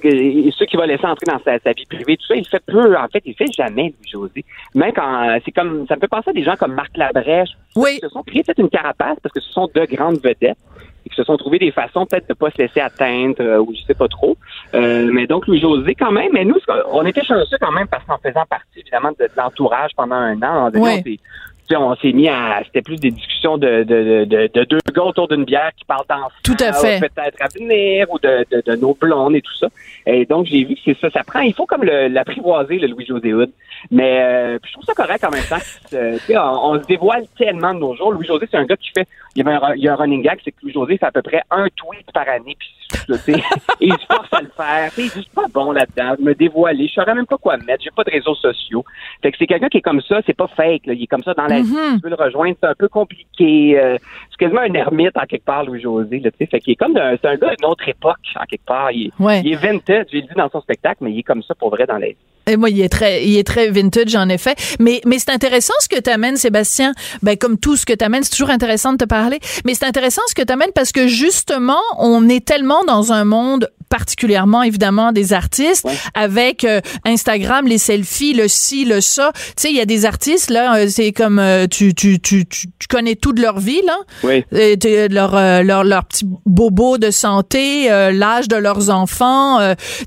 Speaker 5: ceux qui va laisser entrer dans sa, sa vie privée, tout ça, il fait peu. En fait, il fait jamais, Louis José. Même quand c'est comme, ça me fait penser à des gens comme Marc Labrèche.
Speaker 1: Oui.
Speaker 5: Qui se sont créés peut-être une carapace parce que ce sont deux grandes vedettes et qui se sont trouvé des façons peut-être de pas se laisser atteindre euh, ou je sais pas trop. Euh, mais donc Louis José quand même. Mais nous, on était chanceux quand même parce qu'en faisant partie évidemment de, de l'entourage pendant un an, donné,
Speaker 1: Ouais.
Speaker 5: on s'est- tu sais, on s'est mis à. C'était plus des discussions de, de, de, de deux gars autour d'une bière qui parlent d'enfants.
Speaker 1: Tout à fait.
Speaker 5: Peut-être à venir ou de, de, de nos blondes et tout ça. Et donc, j'ai vu que c'est ça. Ça prend. Il faut comme le- l'apprivoiser, le Louis-José Hood. Mais euh, je trouve ça correct en même temps. Euh, tu sais, on, on se dévoile tellement de nos jours. Louis-José, c'est un gars qui fait. Il y, avait un, il y a un running gag, c'est que Louis-José fait à peu près un tweet par année. Puis, et il se force à le faire. Tu sais, il dit, je suis pas bon là-dedans, me dévoiler. Je saurais même pas quoi mettre. J'ai pas de réseaux sociaux. Fait que c'est quelqu'un qui est comme ça. C'est pas fake. Là. Il est comme ça dans la vie.
Speaker 1: Mhm.
Speaker 5: Tu veux le rejoindre, c'est un peu compliqué. Euh, c'est quasiment un ermite en quelque part, Louis-José. là, tu sais. Fait qu'il est comme d'un- c'est un gars d'une autre époque en quelque part. Il, est-
Speaker 1: Ouais.
Speaker 5: il est vintage, j'ai dit dans son spectacle, mais il est comme ça pour vrai dans la vie.
Speaker 1: Et moi, il est très, il est très vintage, en effet. Mais, mais c'est intéressant ce que t'amènes, Sébastien. Ben, comme tout ce que t'amènes, c'est toujours intéressant de te parler. Mais c'est intéressant ce que t'amènes parce que justement, on est tellement dans un monde particulièrement, évidemment, des artistes
Speaker 5: Ouais.
Speaker 1: avec euh, Instagram, les selfies, le ci, le ça. Tu sais, il y a des artistes, là, euh, c'est comme, euh, tu, tu, tu, tu, connais tout de leur vie, là.
Speaker 5: Oui.
Speaker 1: Euh, t'es- leur, leur, leur petit bobo de santé, l'âge de leurs enfants.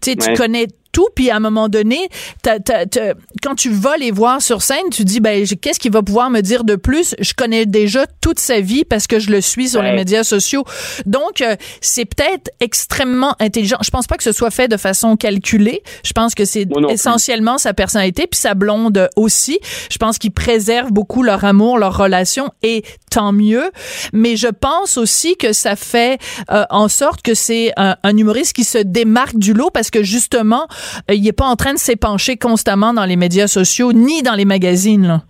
Speaker 1: tu sais, tu
Speaker 5: Ouais.
Speaker 1: connais tout. Puis à un moment donné, quand tu vas les voir sur scène, tu dis, ben, qu'est-ce qu'il va pouvoir me dire de plus? Je connais déjà toute sa vie parce que je le suis sur les médias sociaux. Donc, euh, c'est peut-être extrêmement intelligent. Je pense pas que ce soit fait de façon calculée. Je pense que c'est essentiellement sa personnalité, puis sa blonde aussi. Je pense qu'ils préservent beaucoup leur amour, leur relation, et tant mieux. Mais je pense aussi que ça fait euh, en sorte que c'est un, humoriste qui se démarque du lot parce que justement, il est pas en train de s'épancher constamment dans les médias sociaux ni dans les magazines. Là.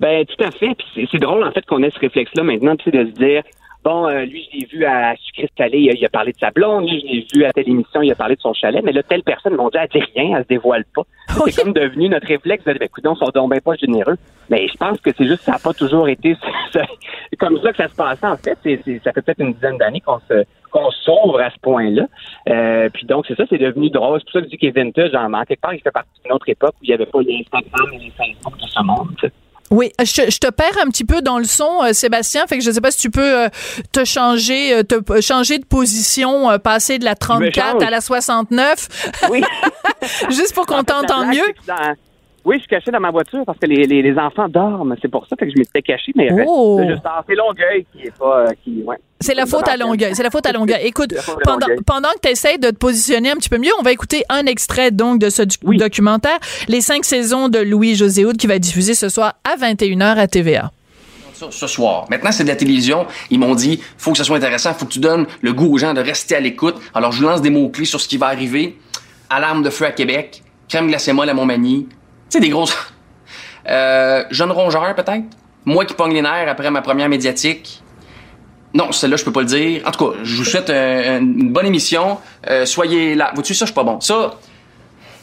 Speaker 5: Ben tout à fait. Puis c'est drôle en fait qu'on ait ce réflexe-là maintenant, tu sais, de se dire Bon, euh, lui, je l'ai vu à Sucré Salé, il, a parlé de sa blonde. Lui, je l'ai vu à telle émission, il a parlé de son chalet. Mais là, telle personne, m'ont dit, elle dit rien, elle se dévoile pas. C'est comme devenu notre réflexe de dire, ben, écoute, on sont donc pas généreux. Mais je pense que c'est juste, ça n'a pas toujours été comme ça que ça se passait, en fait. ça fait peut-être une dizaine d'années qu'on se, qu'on s'ouvre à ce point-là. Euh, puis donc, c'est ça, c'est devenu drôle. C'est pour ça que je dis qu'il est vintage. En, quelque part, il fait partie d'une autre époque où il n'y avait pas les Instagram et les Facebook de ce monde.
Speaker 1: Oui, je, je, te perds un petit peu dans le son, euh, Sébastien. Fait que je sais pas si tu peux euh, te changer, euh, te changer de position, passer de la 34 à la 69. Oui. Juste pour qu'on t'entende mieux.
Speaker 5: Oui, je suis caché dans ma voiture parce que les, les, les enfants dorment. C'est pour ça que je m'étais caché. Mais
Speaker 1: oh.
Speaker 5: c'est Longueuil qui est pas. Qui, ouais.
Speaker 1: C'est la faute à Longueuil. C'est la faute à Longueuil. Écoute, pendant, pendant que tu essaies de te positionner un petit peu mieux, on va écouter un extrait donc de ce documentaire, Les cinq saisons de Louis-José Houd, qui va diffuser ce soir à 21h à TVA.
Speaker 6: Ce soir. Maintenant, c'est de la télévision. Ils m'ont dit, faut que ça soit intéressant, faut que tu donnes le goût aux gens de rester à l'écoute. Alors, je vous lance des mots-clés sur ce qui va arriver. Alarme de feu à Québec, crème glacée molle à Montmagny, sais, des grosses. Euh, jeune rongeur, peut-être? Moi qui pogne les nerfs après ma première médiatique. Non, celle-là, je peux pas le dire. En tout cas, je vous souhaite une bonne émission. Euh, soyez là. Vois-tu, ça, je suis pas bon. Ça,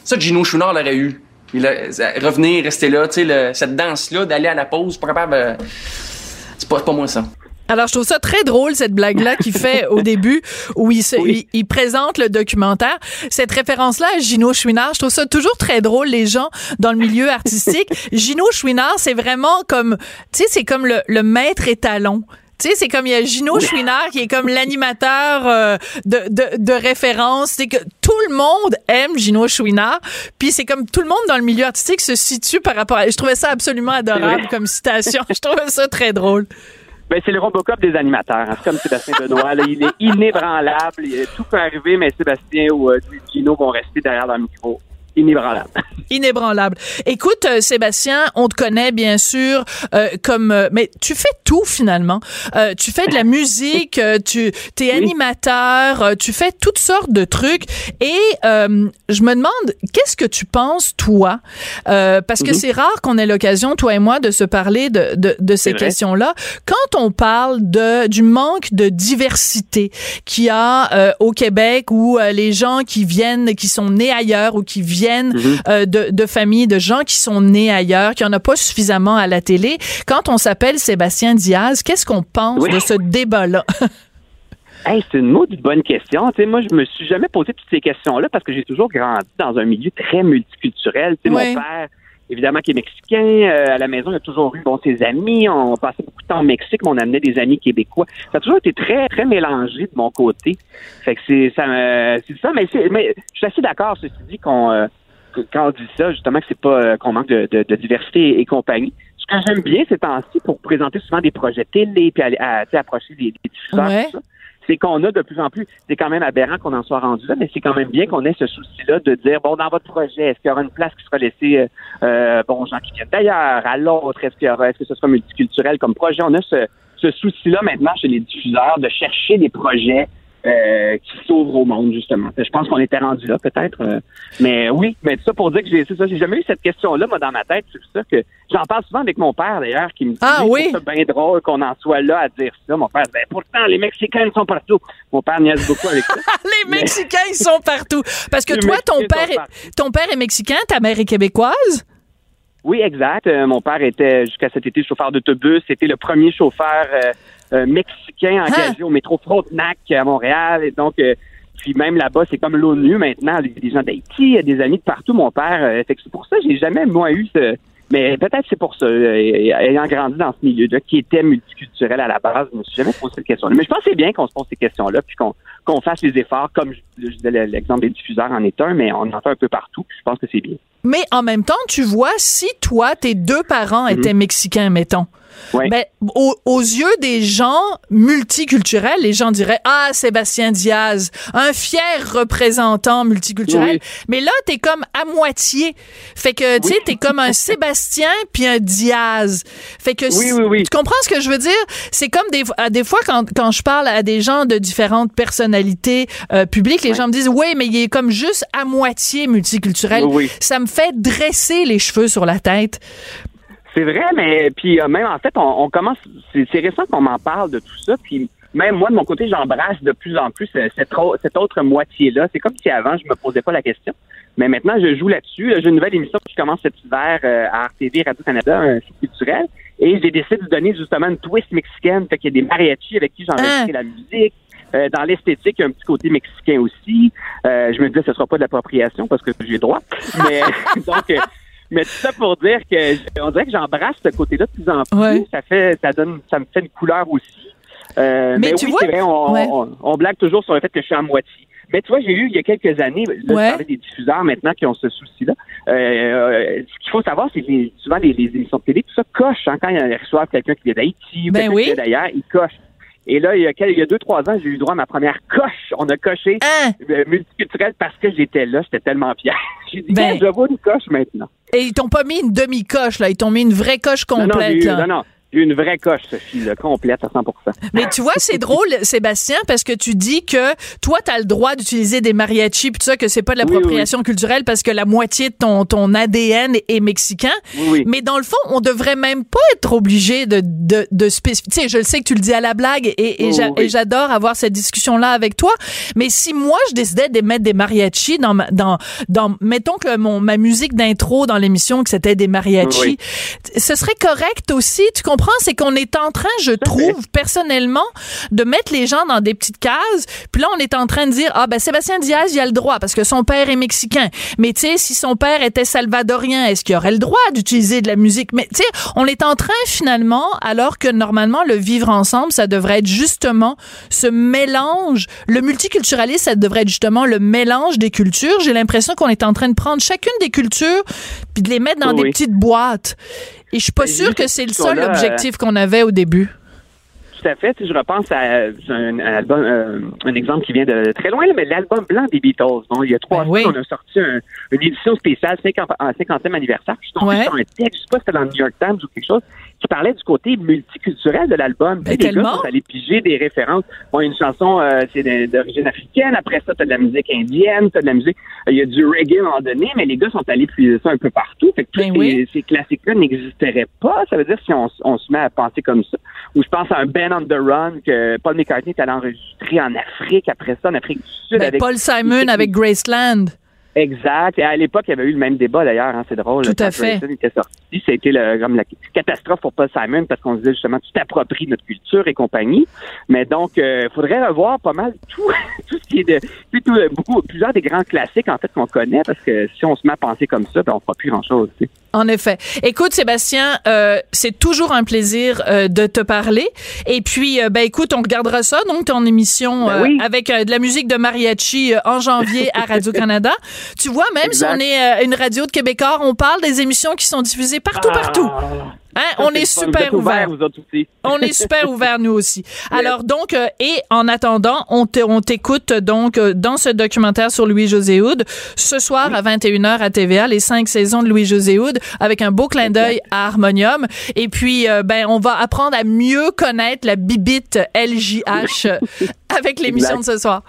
Speaker 6: ça, Gino Chouinard l'aurait eu. Il a, revenir, rester là, tu sais, cette danse-là, d'aller à la pause, pas capable. Euh, c'est pas, pas moi, ça.
Speaker 1: Alors, je trouve ça très drôle, cette blague-là qu'il fait au début, où il, se, il, présente le documentaire. Cette référence-là à Gino Chouinard, je trouve ça toujours très drôle, les gens dans le milieu artistique. Gino Chouinard, c'est vraiment comme, tu sais, c'est comme le, le maître étalon. Tu sais, c'est comme il y a Gino Chouinard qui est comme l'animateur euh, de, de, de, référence. C'est que tout le monde aime Gino Chouinard. Puis c'est comme tout le monde dans le milieu artistique se situe par rapport à... Je trouvais ça absolument adorable comme citation. Je trouvais ça très drôle.
Speaker 5: Ben, c'est le Robocop des animateurs. C'est comme Sébastien Benoît. Là, il est inébranlable. tout peut arriver, mais Sébastien ou euh, Gino vont rester derrière le micro. Inébranlable.
Speaker 1: Inébranlable. Écoute, euh, Sébastien, on te connaît bien sûr euh, comme, euh, mais tu fais tout finalement. tu fais de la musique, tu es animateur, tu fais toutes sortes de trucs. Et je me demande, qu'est-ce que tu penses toi? Parce que mhm. c'est rare qu'on ait l'occasion, toi et moi, de se parler de, de, de ces questions-là. Quand on parle de du manque de diversité qu'il y a au Québec, où les gens qui viennent, qui sont nés ailleurs ou qui viennent Mhm. Euh, de, de familles, de gens qui sont nés ailleurs, qui en a pas suffisamment à la télé. Quand on s'appelle Sébastien Diaz, qu'est-ce qu'on pense de ce débat-là?
Speaker 5: c'est une maudite bonne question. Moi, je me suis jamais posé toutes ces questions-là parce que j'ai toujours grandi dans un milieu très multiculturel. Tu Mon père, évidemment, qui est mexicain, euh, à la maison, il a toujours eu bon, ses amis. On passait beaucoup de temps au Mexique, mais on amenait des amis québécois. Ça a toujours été très, très mélangé de mon côté. Fait que c'est ça, c'est ça. Mais, mais je suis assez d'accord, ceci dit, qu'on euh, quand on dit ça, justement, que c'est pas euh, qu'on manque de, de, diversité et, compagnie. Ce que j'aime bien ces temps-ci pour présenter souvent des projets télé puis à, approcher des, diffuseurs, c'est qu'on a de plus en plus, c'est quand même aberrant qu'on en soit rendu là, mais c'est quand même bien qu'on ait ce souci-là de dire, bon, dans votre projet, est-ce qu'il y aura une place qui sera laissée, euh, euh bon, aux gens qui viennent d'ailleurs, à l'autre, est-ce qu'il y aura, est-ce que ce sera multiculturel comme projet? On a ce, ce souci-là maintenant chez les diffuseurs de chercher des projets euh, qui s'ouvre au monde, justement. Je pense qu'on était rendu là, peut-être. Euh, mais oui, mais ça pour dire que j'ai ça, j'ai jamais eu cette question-là, moi, dans ma tête. C'est ça que j'en parle souvent avec mon père, d'ailleurs, qui me dit
Speaker 1: ah, oui?
Speaker 5: c'est bien drôle qu'on en soit là à dire ça. Mon père, ben pourtant, les Mexicains, ils sont partout. Mon père niaise beaucoup avec ça.
Speaker 1: les Mexicains, ils sont partout. Parce que toi, ton père, est, ton père est mexicain, ta mère est québécoise?
Speaker 5: Oui, exact. Euh, mon père était jusqu'à cet été chauffeur d'autobus. C'était le premier chauffeur euh, mexicain hein? engagé au métro Frontenac à Montréal. Et donc, euh, puis même là-bas, c'est comme l'ONU maintenant. Des gens d'Haïti, des amis de partout, mon père. Euh, c'est pour ça que j'ai jamais, moi, eu ce... Mais peut-être c'est pour ça, euh, ayant grandi dans ce milieu-là, qui était multiculturel à la base, je me suis jamais posé cette question-là. Mais je pense que c'est bien qu'on se pose ces questions-là, puis qu'on qu'on fasse les efforts, comme je, disais, l'exemple des diffuseurs en est un, mais on en fait un peu partout. Je pense que c'est bien.
Speaker 1: Mais en même temps, tu vois, si toi, tes deux parents mm-hmm. étaient mexicains, mettons, ben, aux, yeux des gens multiculturels, les gens diraient ah Sébastien Diaz, un fier représentant multiculturel. Mais là, t'es comme à moitié. Fait que tu sais, t'es comme un Sébastien puis un Diaz. Fait que tu comprends ce que je veux dire? C'est comme des des fois quand quand je parle à des gens de différentes personnalités euh, publiques, les gens me disent oui, mais il est comme juste à moitié multiculturel. Ça me fait dresser les cheveux sur la tête
Speaker 5: c'est vrai, mais puis euh, même en fait, on, commence. C'est récent qu'on m'en parle de tout ça, puis même moi de mon côté, j'embrasse de plus en plus euh, cette, cette autre moitié-là. C'est comme si avant je me posais pas la question, mais maintenant je joue là-dessus. J'ai une nouvelle émission qui commence cet hiver euh, à RTV Radio Canada, un site culturel, et j'ai décidé de donner justement une twist mexicaine. Fait qu'il y a des mariachis avec qui j'enregistre ah. la musique. dans l'esthétique, il y a un petit côté mexicain aussi. je me disais, ce sera pas de l'appropriation parce que j'ai droit. Mais donc, mais tout ça pour dire que on dirait que j'embrasse ce côté-là de plus en plus. Ça fait, ça donne, ça me fait une couleur aussi. Euh, mais, tu oui, c'est vrai, on, blague toujours sur le fait que je suis à moitié. Mais tu vois, j'ai eu il y a quelques années, là, je parlais des diffuseurs maintenant qui ont ce souci-là. Euh, euh ce qu'il faut savoir, c'est que souvent les, émissions de télé, tout ça coche. Hein, quand ils reçoivent quelqu'un qui vient d'Haïti ou ben quelqu'un qui vient d'ailleurs, ils cochent. Et là, il y a, il y a deux, trois ans, j'ai eu droit à ma première coche. On a coché hein? euh, multiculturel parce que j'étais là. J'étais tellement fier. J'ai dit, ben, je vois une coche maintenant.
Speaker 1: Et ils t'ont pas mis une demi-coche, là. Ils t'ont mis une vraie coche complète,
Speaker 5: non, non, non, une vraie coche, Sophie, là, complète à 100
Speaker 1: Mais tu vois, c'est drôle, Sébastien, parce que tu dis que toi, tu as le droit d'utiliser des mariachis, puis tout ça, que c'est pas de l'appropriation culturelle parce que la moitié de ton, ton ADN est mexicain. Mais dans le fond, on devrait même pas être obligé de, de, de spécifier. Tu sais, je le sais que tu le dis à la blague et, et j'adore avoir cette discussion-là avec toi. Mais si moi, je décidais de mettre des mariachis dans, dans, dans mettons que mon, ma musique d'intro dans l'émission, que c'était des mariachis, ce serait correct aussi, tu comprends? C'est qu'on est en train, je trouve, personnellement, de mettre les gens dans des petites cases. Puis là, on est en train de dire, ah ben Sébastien Diaz, il a le droit parce que son père est mexicain. Mais tu sais, si son père était salvadorien, est-ce qu'il aurait le droit d'utiliser de la musique? Mais tu sais, on est en train finalement, alors que normalement, le vivre ensemble, ça devrait être justement ce mélange. Le multiculturalisme, ça devrait être justement le mélange des cultures. J'ai l'impression qu'on est en train de prendre chacune des cultures puis de les mettre dans des petites boîtes. Et je suis pas sûre que c'est le seul objectif qu'on avait au début.
Speaker 5: Tout à fait. Je repense à un, album, euh, un exemple qui vient de très loin, mais l'album blanc des Beatles. il y a trois ben on a sorti une édition spéciale 50, 50e anniversaire. Je suis tombé sur un texte, je sais pas si c'était dans le New York Times ou quelque chose, qui parlait du côté multiculturel de l'album.
Speaker 1: Ben, les
Speaker 5: gars sont allés piger des références. Bon, une chanson, euh, c'est d'origine africaine. Après ça, t'as de la musique indienne, t'as de la musique... Euh, il y a du reggae à un moment donné, mais les gars sont allés puiser ça un peu partout. Fait que tous ben ces, classiques-là n'existeraient pas. Ça veut dire si on, on, se met à penser comme ça. Ou je pense à un Ben on the Run que Paul McCartney est allé enregistrer en Afrique, après ça, en Afrique du Sud.
Speaker 1: Ben,
Speaker 5: avec
Speaker 1: Paul Simon avec Graceland.
Speaker 5: Exact. Et à l'époque, il y avait eu le même débat d'ailleurs, hein, c'est drôle.
Speaker 1: Tout à fait.
Speaker 5: était sorti, c'était le, comme la catastrophe pour Paul Simon parce qu'on disait justement tu t'appropries notre culture et compagnie. Mais donc, il euh, faudrait revoir pas mal tout, tout ce qui est de plutôt beaucoup plusieurs des grands classiques en fait qu'on connaît parce que si on se met à penser comme ça, ben, on fera plus grand chose.
Speaker 1: En effet. Écoute, Sébastien, euh, c'est toujours un plaisir euh, de te parler. Et puis, euh, ben écoute, on regardera ça, donc ton émission ben avec de la musique de mariachi en janvier à Radio Canada. Tu vois, même si on est une radio de Québécois, on parle des émissions qui sont diffusées partout, partout. Ah. Hein? On est super ouvert. On est super ouvert nous aussi. Alors donc euh, et en attendant, on t'écoute donc euh, dans ce documentaire sur Louis José Houd ce soir à 21h à TVA les cinq saisons de Louis José Houd avec un beau clin d'œil à Harmonium et puis euh, ben on va apprendre à mieux connaître la bibite LJH avec l'émission de ce soir.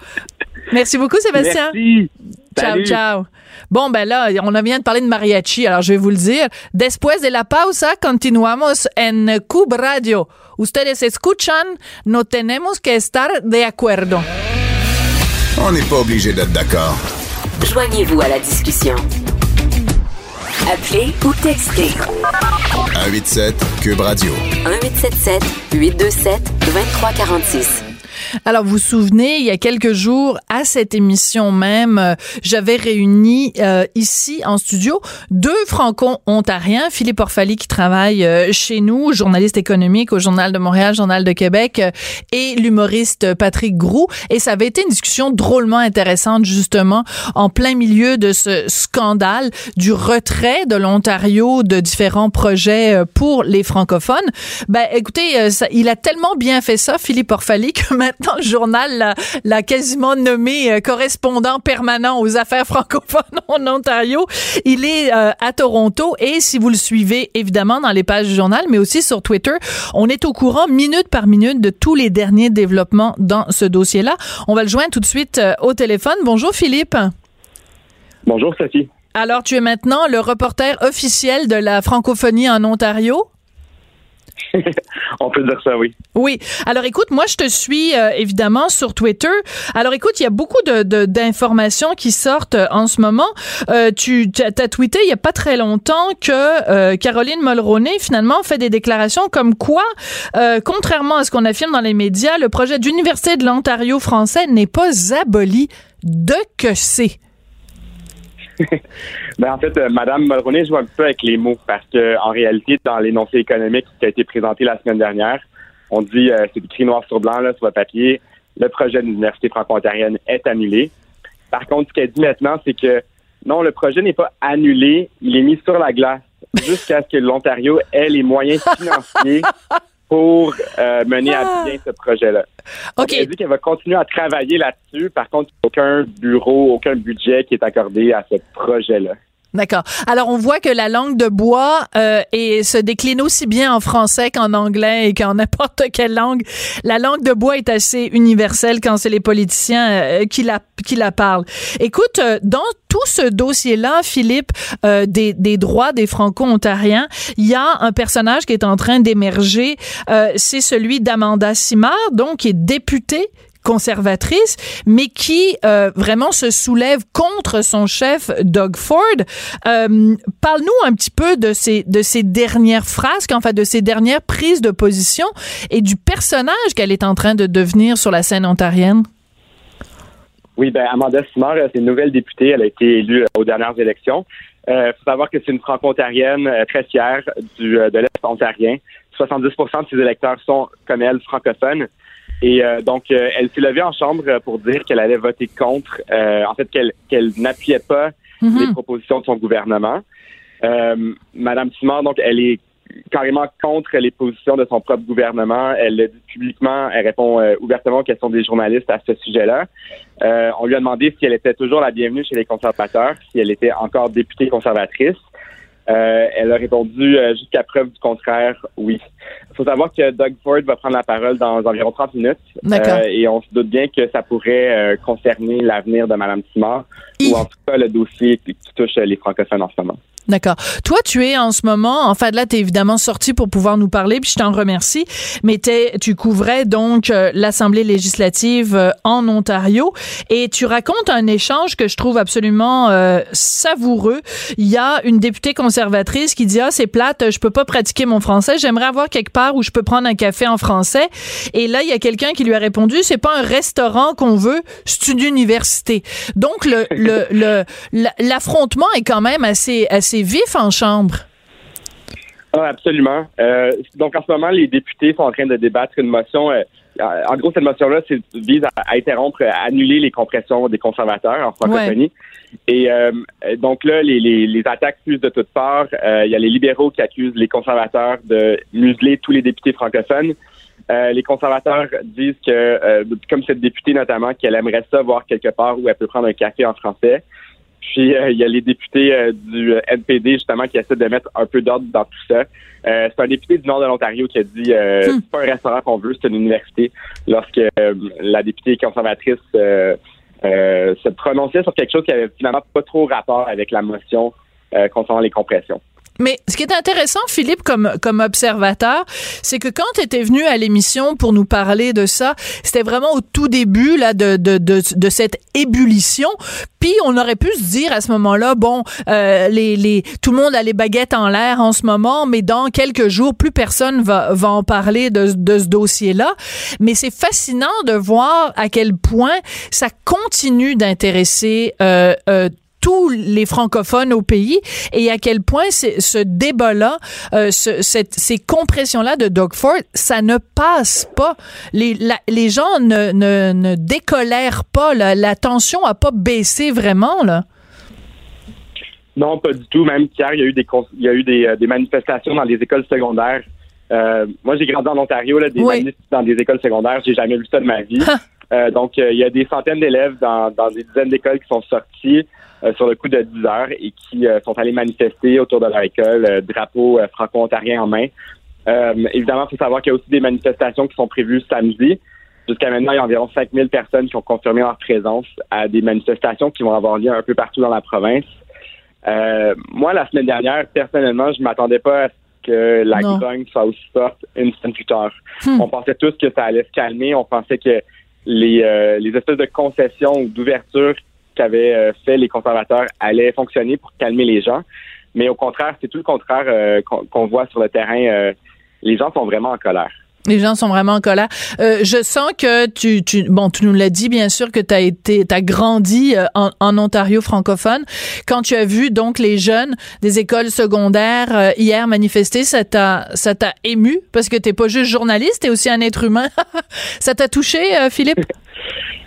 Speaker 1: Merci beaucoup Sébastien.
Speaker 5: Merci.
Speaker 1: Ciao ciao. Bon, ben là, on vient de parler de mariachi, alors je vais vous le dire. Después de la pausa, continuamos en Cube Radio. Ustedes escuchan, no tenemos que estar de acuerdo.
Speaker 3: On n'est pas obligé d'être d'accord.
Speaker 4: Joignez-vous à la discussion. Appelez ou textez.
Speaker 3: 187 Cube Radio.
Speaker 4: 1877 827 2346.
Speaker 1: Alors, vous vous souvenez, il y a quelques jours, à cette émission même, euh, j'avais réuni euh, ici en studio deux franco-ontariens, Philippe Orfali qui travaille euh, chez nous, journaliste économique au Journal de Montréal, Journal de Québec, et l'humoriste Patrick Groux. Et ça avait été une discussion drôlement intéressante, justement, en plein milieu de ce scandale du retrait de l'Ontario de différents projets pour les francophones. Ben, écoutez, il a tellement bien fait ça, Philippe Orfali, que maintenant le journal l'a quasiment nommé euh, correspondant permanent aux affaires francophones en Ontario. Il est euh, à Toronto et si vous le suivez évidemment dans les pages du journal, mais aussi sur Twitter, on est au courant minute par minute de tous les derniers développements dans ce dossier-là. On va le joindre tout de suite euh, au téléphone. Bonjour Philippe.
Speaker 7: Bonjour Sophie.
Speaker 1: Alors tu es maintenant le reporter officiel de la francophonie en Ontario?
Speaker 7: On peut dire ça, oui.
Speaker 1: Oui. Alors écoute, moi je te suis euh, évidemment sur Twitter. Alors écoute, il y a beaucoup de, d'informations qui sortent euh, en ce moment. Euh, tu as tweeté il y a pas très longtemps que Caroline Mulroney finalement fait des déclarations comme quoi, contrairement à ce qu'on affirme dans les médias, le projet d'université de l'Ontario français n'est pas aboli. De que c'est?
Speaker 7: ben, en fait, euh, Madame Mulroney joue un peu avec les mots parce que en réalité, dans l'énoncé économique qui a été présenté la semaine dernière, on dit euh, c'est écrit noir sur blanc là, sur le papier, le projet de l'université franco-ontarienne est annulé. Par contre, ce qu'elle dit maintenant, c'est que non, le projet n'est pas annulé, il est mis sur la glace jusqu'à ce que l'Ontario ait les moyens financiers pour euh, mener à ah. bien ce projet-là. Elle dit qu'elle va continuer à travailler là-dessus. Par contre, aucun bureau, aucun budget qui est accordé à ce projet-là.
Speaker 1: D'accord. Alors on voit que la langue de bois euh, se décline aussi bien en français qu'en anglais et qu'en n'importe quelle langue. La langue de bois est assez universelle quand c'est les politiciens euh, qui la qui la parlent. Écoute, euh, dans tout ce dossier-là, Philippe, euh, des, des droits des Franco-Ontariens, il y a un personnage qui est en train d'émerger. Euh, c'est celui d'Amanda Simard, donc qui est députée conservatrice, mais qui euh, vraiment se soulève contre son chef Doug Ford. Euh, Parle-nous un petit peu de ces de ces dernières phrases, enfin de ces dernières prises de position et du personnage qu'elle est en train de devenir sur la scène ontarienne.
Speaker 7: Oui, ben Amanda Simard, euh, c'est une nouvelle députée. Elle a été élue aux dernières élections. Il faut savoir que c'est une franco-ontarienne très fière du, de l'Est ontarien. 70 de ses électeurs sont, comme elle, francophones. Et euh, donc, euh, elle s'est levée en chambre pour dire qu'elle allait voter contre, euh, en fait, qu'elle qu'elle n'appuyait pas mhm. les propositions de son gouvernement. Madame Simard, donc, elle est carrément contre les positions de son propre gouvernement. Elle le dit publiquement, elle répond ouvertement aux questions des journalistes à ce sujet-là. on lui a demandé si elle était toujours la bienvenue chez les conservateurs, si elle était encore députée conservatrice. Euh, elle a répondu euh, jusqu'à preuve du contraire, oui. Il faut savoir que Doug Ford va prendre la parole dans environ 30 minutes. Euh, et on se doute bien que ça pourrait concerner l'avenir de Mme Simard ou en tout cas le dossier qui touche les francophones en ce moment.
Speaker 1: D'accord. Toi, tu es en ce moment, en fait, là, tu es évidemment sorti pour pouvoir nous parler, puis je t'en remercie, mais tu couvrais donc euh, l'Assemblée législative euh, en Ontario et tu racontes un échange que je trouve absolument euh, savoureux. Il y a une députée conservatrice qui dit, ah, c'est plate, je peux pas pratiquer mon français, j'aimerais avoir quelque part où je peux prendre un café en français. Et là, il y a quelqu'un qui lui a répondu, c'est pas un restaurant qu'on veut, c'est une université. Donc, le, le, l'affrontement est quand même assez, assez vif en chambre.
Speaker 7: Ah, absolument. Euh, donc, en ce moment, les députés sont en train de débattre une motion. Euh, en gros, cette motion-là vise à, interrompre, à annuler les compressions des conservateurs en francophonie. Et euh, donc là, les, attaques fusent de toutes parts. Il y a les libéraux qui accusent les conservateurs de museler tous les députés francophones. les conservateurs disent que, comme cette députée notamment, qu'elle aimerait ça voir quelque part où elle peut prendre un café en français. Puis euh, il y a les députés euh, du euh, NPD justement qui essaient de mettre un peu d'ordre dans tout ça. c'est un député du nord de l'Ontario qui a dit hmm. c'est pas un restaurant qu'on veut, c'est une université. Lorsque la députée conservatrice se prononçait sur quelque chose qui avait finalement pas trop rapport avec la motion concernant les compressions.
Speaker 1: Mais ce qui est intéressant, Philippe, comme, comme observateur, c'est que quand tu étais venu à l'émission pour nous parler de ça, c'était vraiment au tout début là de, de, de, de cette ébullition. Puis on aurait pu se dire à ce moment-là, bon, euh, les, les, tout le monde a les baguettes en l'air en ce moment, mais dans quelques jours, plus personne va, va en parler de, de ce dossier-là. Mais c'est fascinant de voir à quel point ça continue d'intéresser euh, euh, tous les francophones au pays et à quel point ce débat-là, euh, ce, cette, ces compressions-là de Doug Ford, ça ne passe pas. Les, les gens ne, ne, ne décolèrent pas. La, la tension a pas baissé vraiment. là.
Speaker 7: Non, pas du tout. Même hier, il y a eu des, il y a eu des, euh, des manifestations dans les écoles secondaires. Euh, moi, j'ai grandi en Ontario, là, des
Speaker 1: Oui.
Speaker 7: manifs dans des écoles secondaires. J'ai jamais vu ça de ma vie. Donc, il y a des centaines d'élèves dans, dans des dizaines d'écoles qui sont sortis sur le coup de 10 heures et qui euh, sont allés manifester autour de leur école, euh, drapeau euh, franco-ontarien en main. Euh, évidemment, il faut savoir qu'il y a aussi des manifestations qui sont prévues samedi. Jusqu'à maintenant, il y a environ 5000 personnes qui ont confirmé leur présence à des manifestations qui vont avoir lieu un peu partout dans la province. Euh, moi, la semaine dernière, personnellement, je m'attendais pas à ce que la
Speaker 1: Non.
Speaker 7: grogne soit aussi forte une semaine plus tard.
Speaker 1: Hmm.
Speaker 7: On pensait tous que ça allait se calmer. On pensait que les, euh, les espèces de concessions ou d'ouverture qu'avaient euh, fait les conservateurs allaient fonctionner pour calmer les gens. Mais au contraire, c'est tout le contraire euh, qu'on voit sur le terrain. Euh, les gens sont vraiment en colère.
Speaker 1: Les gens sont vraiment en colère. Euh, je sens que tu, tu bon, tu nous l'as dit bien sûr que tu as été, t'as grandi en, en Ontario francophone. Quand tu as vu donc les jeunes des écoles secondaires euh, hier manifester, ça t'a, ça t'a ému? Parce que t'es pas juste journaliste, t'es aussi un être humain. ça t'a touché, euh, Philippe?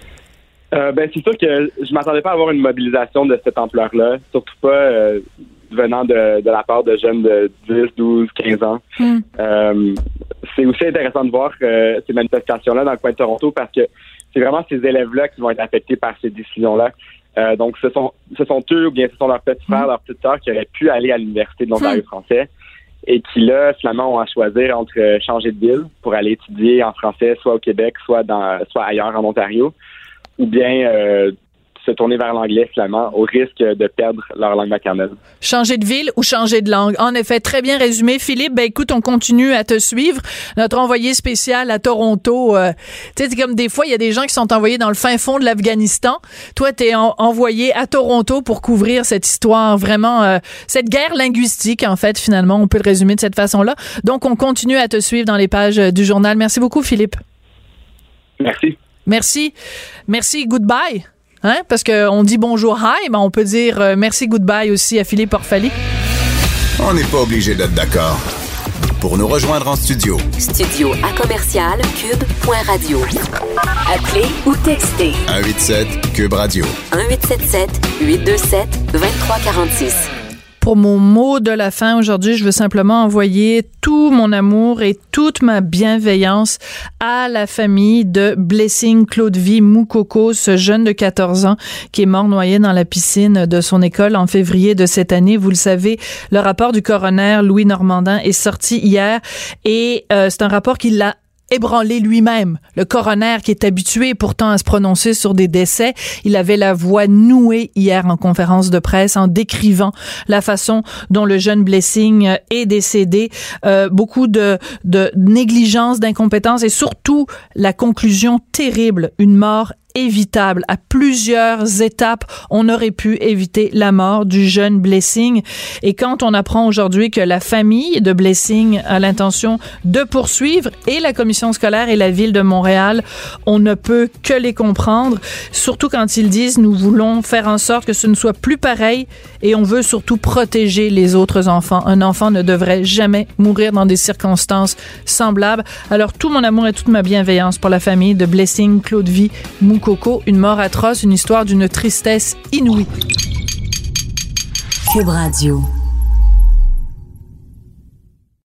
Speaker 7: Euh, ben, c'est sûr que je m'attendais pas à avoir une mobilisation de cette ampleur-là, surtout pas euh, venant de, de la part de jeunes de 10, 12, 15 ans.
Speaker 1: Hmm.
Speaker 7: Euh, c'est aussi intéressant de voir euh, ces manifestations-là dans le coin de Toronto parce que c'est vraiment ces élèves-là qui vont être affectés par ces décisions-là. Euh, donc, ce sont, ce sont eux ou bien ce sont leurs petits frères, leurs petites sœurs qui auraient pu aller à l'Université de l'Ontario français et qui, là, finalement, ont à choisir entre changer de ville pour aller étudier en français, soit au Québec, soit, dans, soit ailleurs en Ontario, ou bien euh, se tourner vers l'anglais, finalement, au risque de perdre leur langue maternelle.
Speaker 1: Changer de ville ou changer de langue? En effet, très bien résumé, Philippe. Ben écoute, on continue à te suivre. Notre envoyé spécial à Toronto. euh, tu sais, c'est comme des fois, il y a des gens qui sont envoyés dans le fin fond de l'Afghanistan. Toi, t'es en- envoyé à Toronto pour couvrir cette histoire, vraiment, euh, cette guerre linguistique, en fait, finalement, on peut le résumer de cette façon-là. Donc, on continue à te suivre dans les pages euh, du journal. Merci beaucoup, Philippe.
Speaker 7: Merci.
Speaker 1: Merci. Merci. Goodbye. Hein? Parce qu'on dit bonjour, hi, mais on peut dire euh, merci, goodbye aussi à Philippe Orphalie.
Speaker 3: On n'est pas obligé d'être d'accord. Pour nous rejoindre en studio,
Speaker 4: Studio à commercial cube.radio. Appelez ou textez
Speaker 3: 187 Cube Radio.
Speaker 4: 1877 827 2346.
Speaker 1: Pour mon mot de la fin aujourd'hui, je veux simplement envoyer tout mon amour et toute ma bienveillance à la famille de Blessing Claude-Vie Moukoko, ce jeune de 14 ans qui est mort noyé dans la piscine de son école en février de cette année. Vous le savez, le rapport du coroner Louis Normandin est sorti hier et euh, c'est un rapport qui l'a ébranlé lui-même. Le coroner qui est habitué pourtant à se prononcer sur des décès, il avait la voix nouée hier en conférence de presse en décrivant la façon dont le jeune Blessing euh, est décédé, euh, beaucoup de, de négligence, d'incompétence et surtout la conclusion terrible, une mort évitable. À plusieurs étapes, on aurait pu éviter la mort du jeune Blessing. Et quand on apprend aujourd'hui que la famille de Blessing a l'intention de poursuivre et la commission scolaire et la ville de Montréal, on ne peut que les comprendre. Surtout quand ils disent nous voulons faire en sorte que ce ne soit plus pareil et on veut surtout protéger les autres enfants. Un enfant ne devrait jamais mourir dans des circonstances semblables. Alors tout mon amour et toute ma bienveillance pour la famille de Blessing Claude-Vie Une mort atroce, une histoire d'une tristesse inouïe.
Speaker 4: Cube.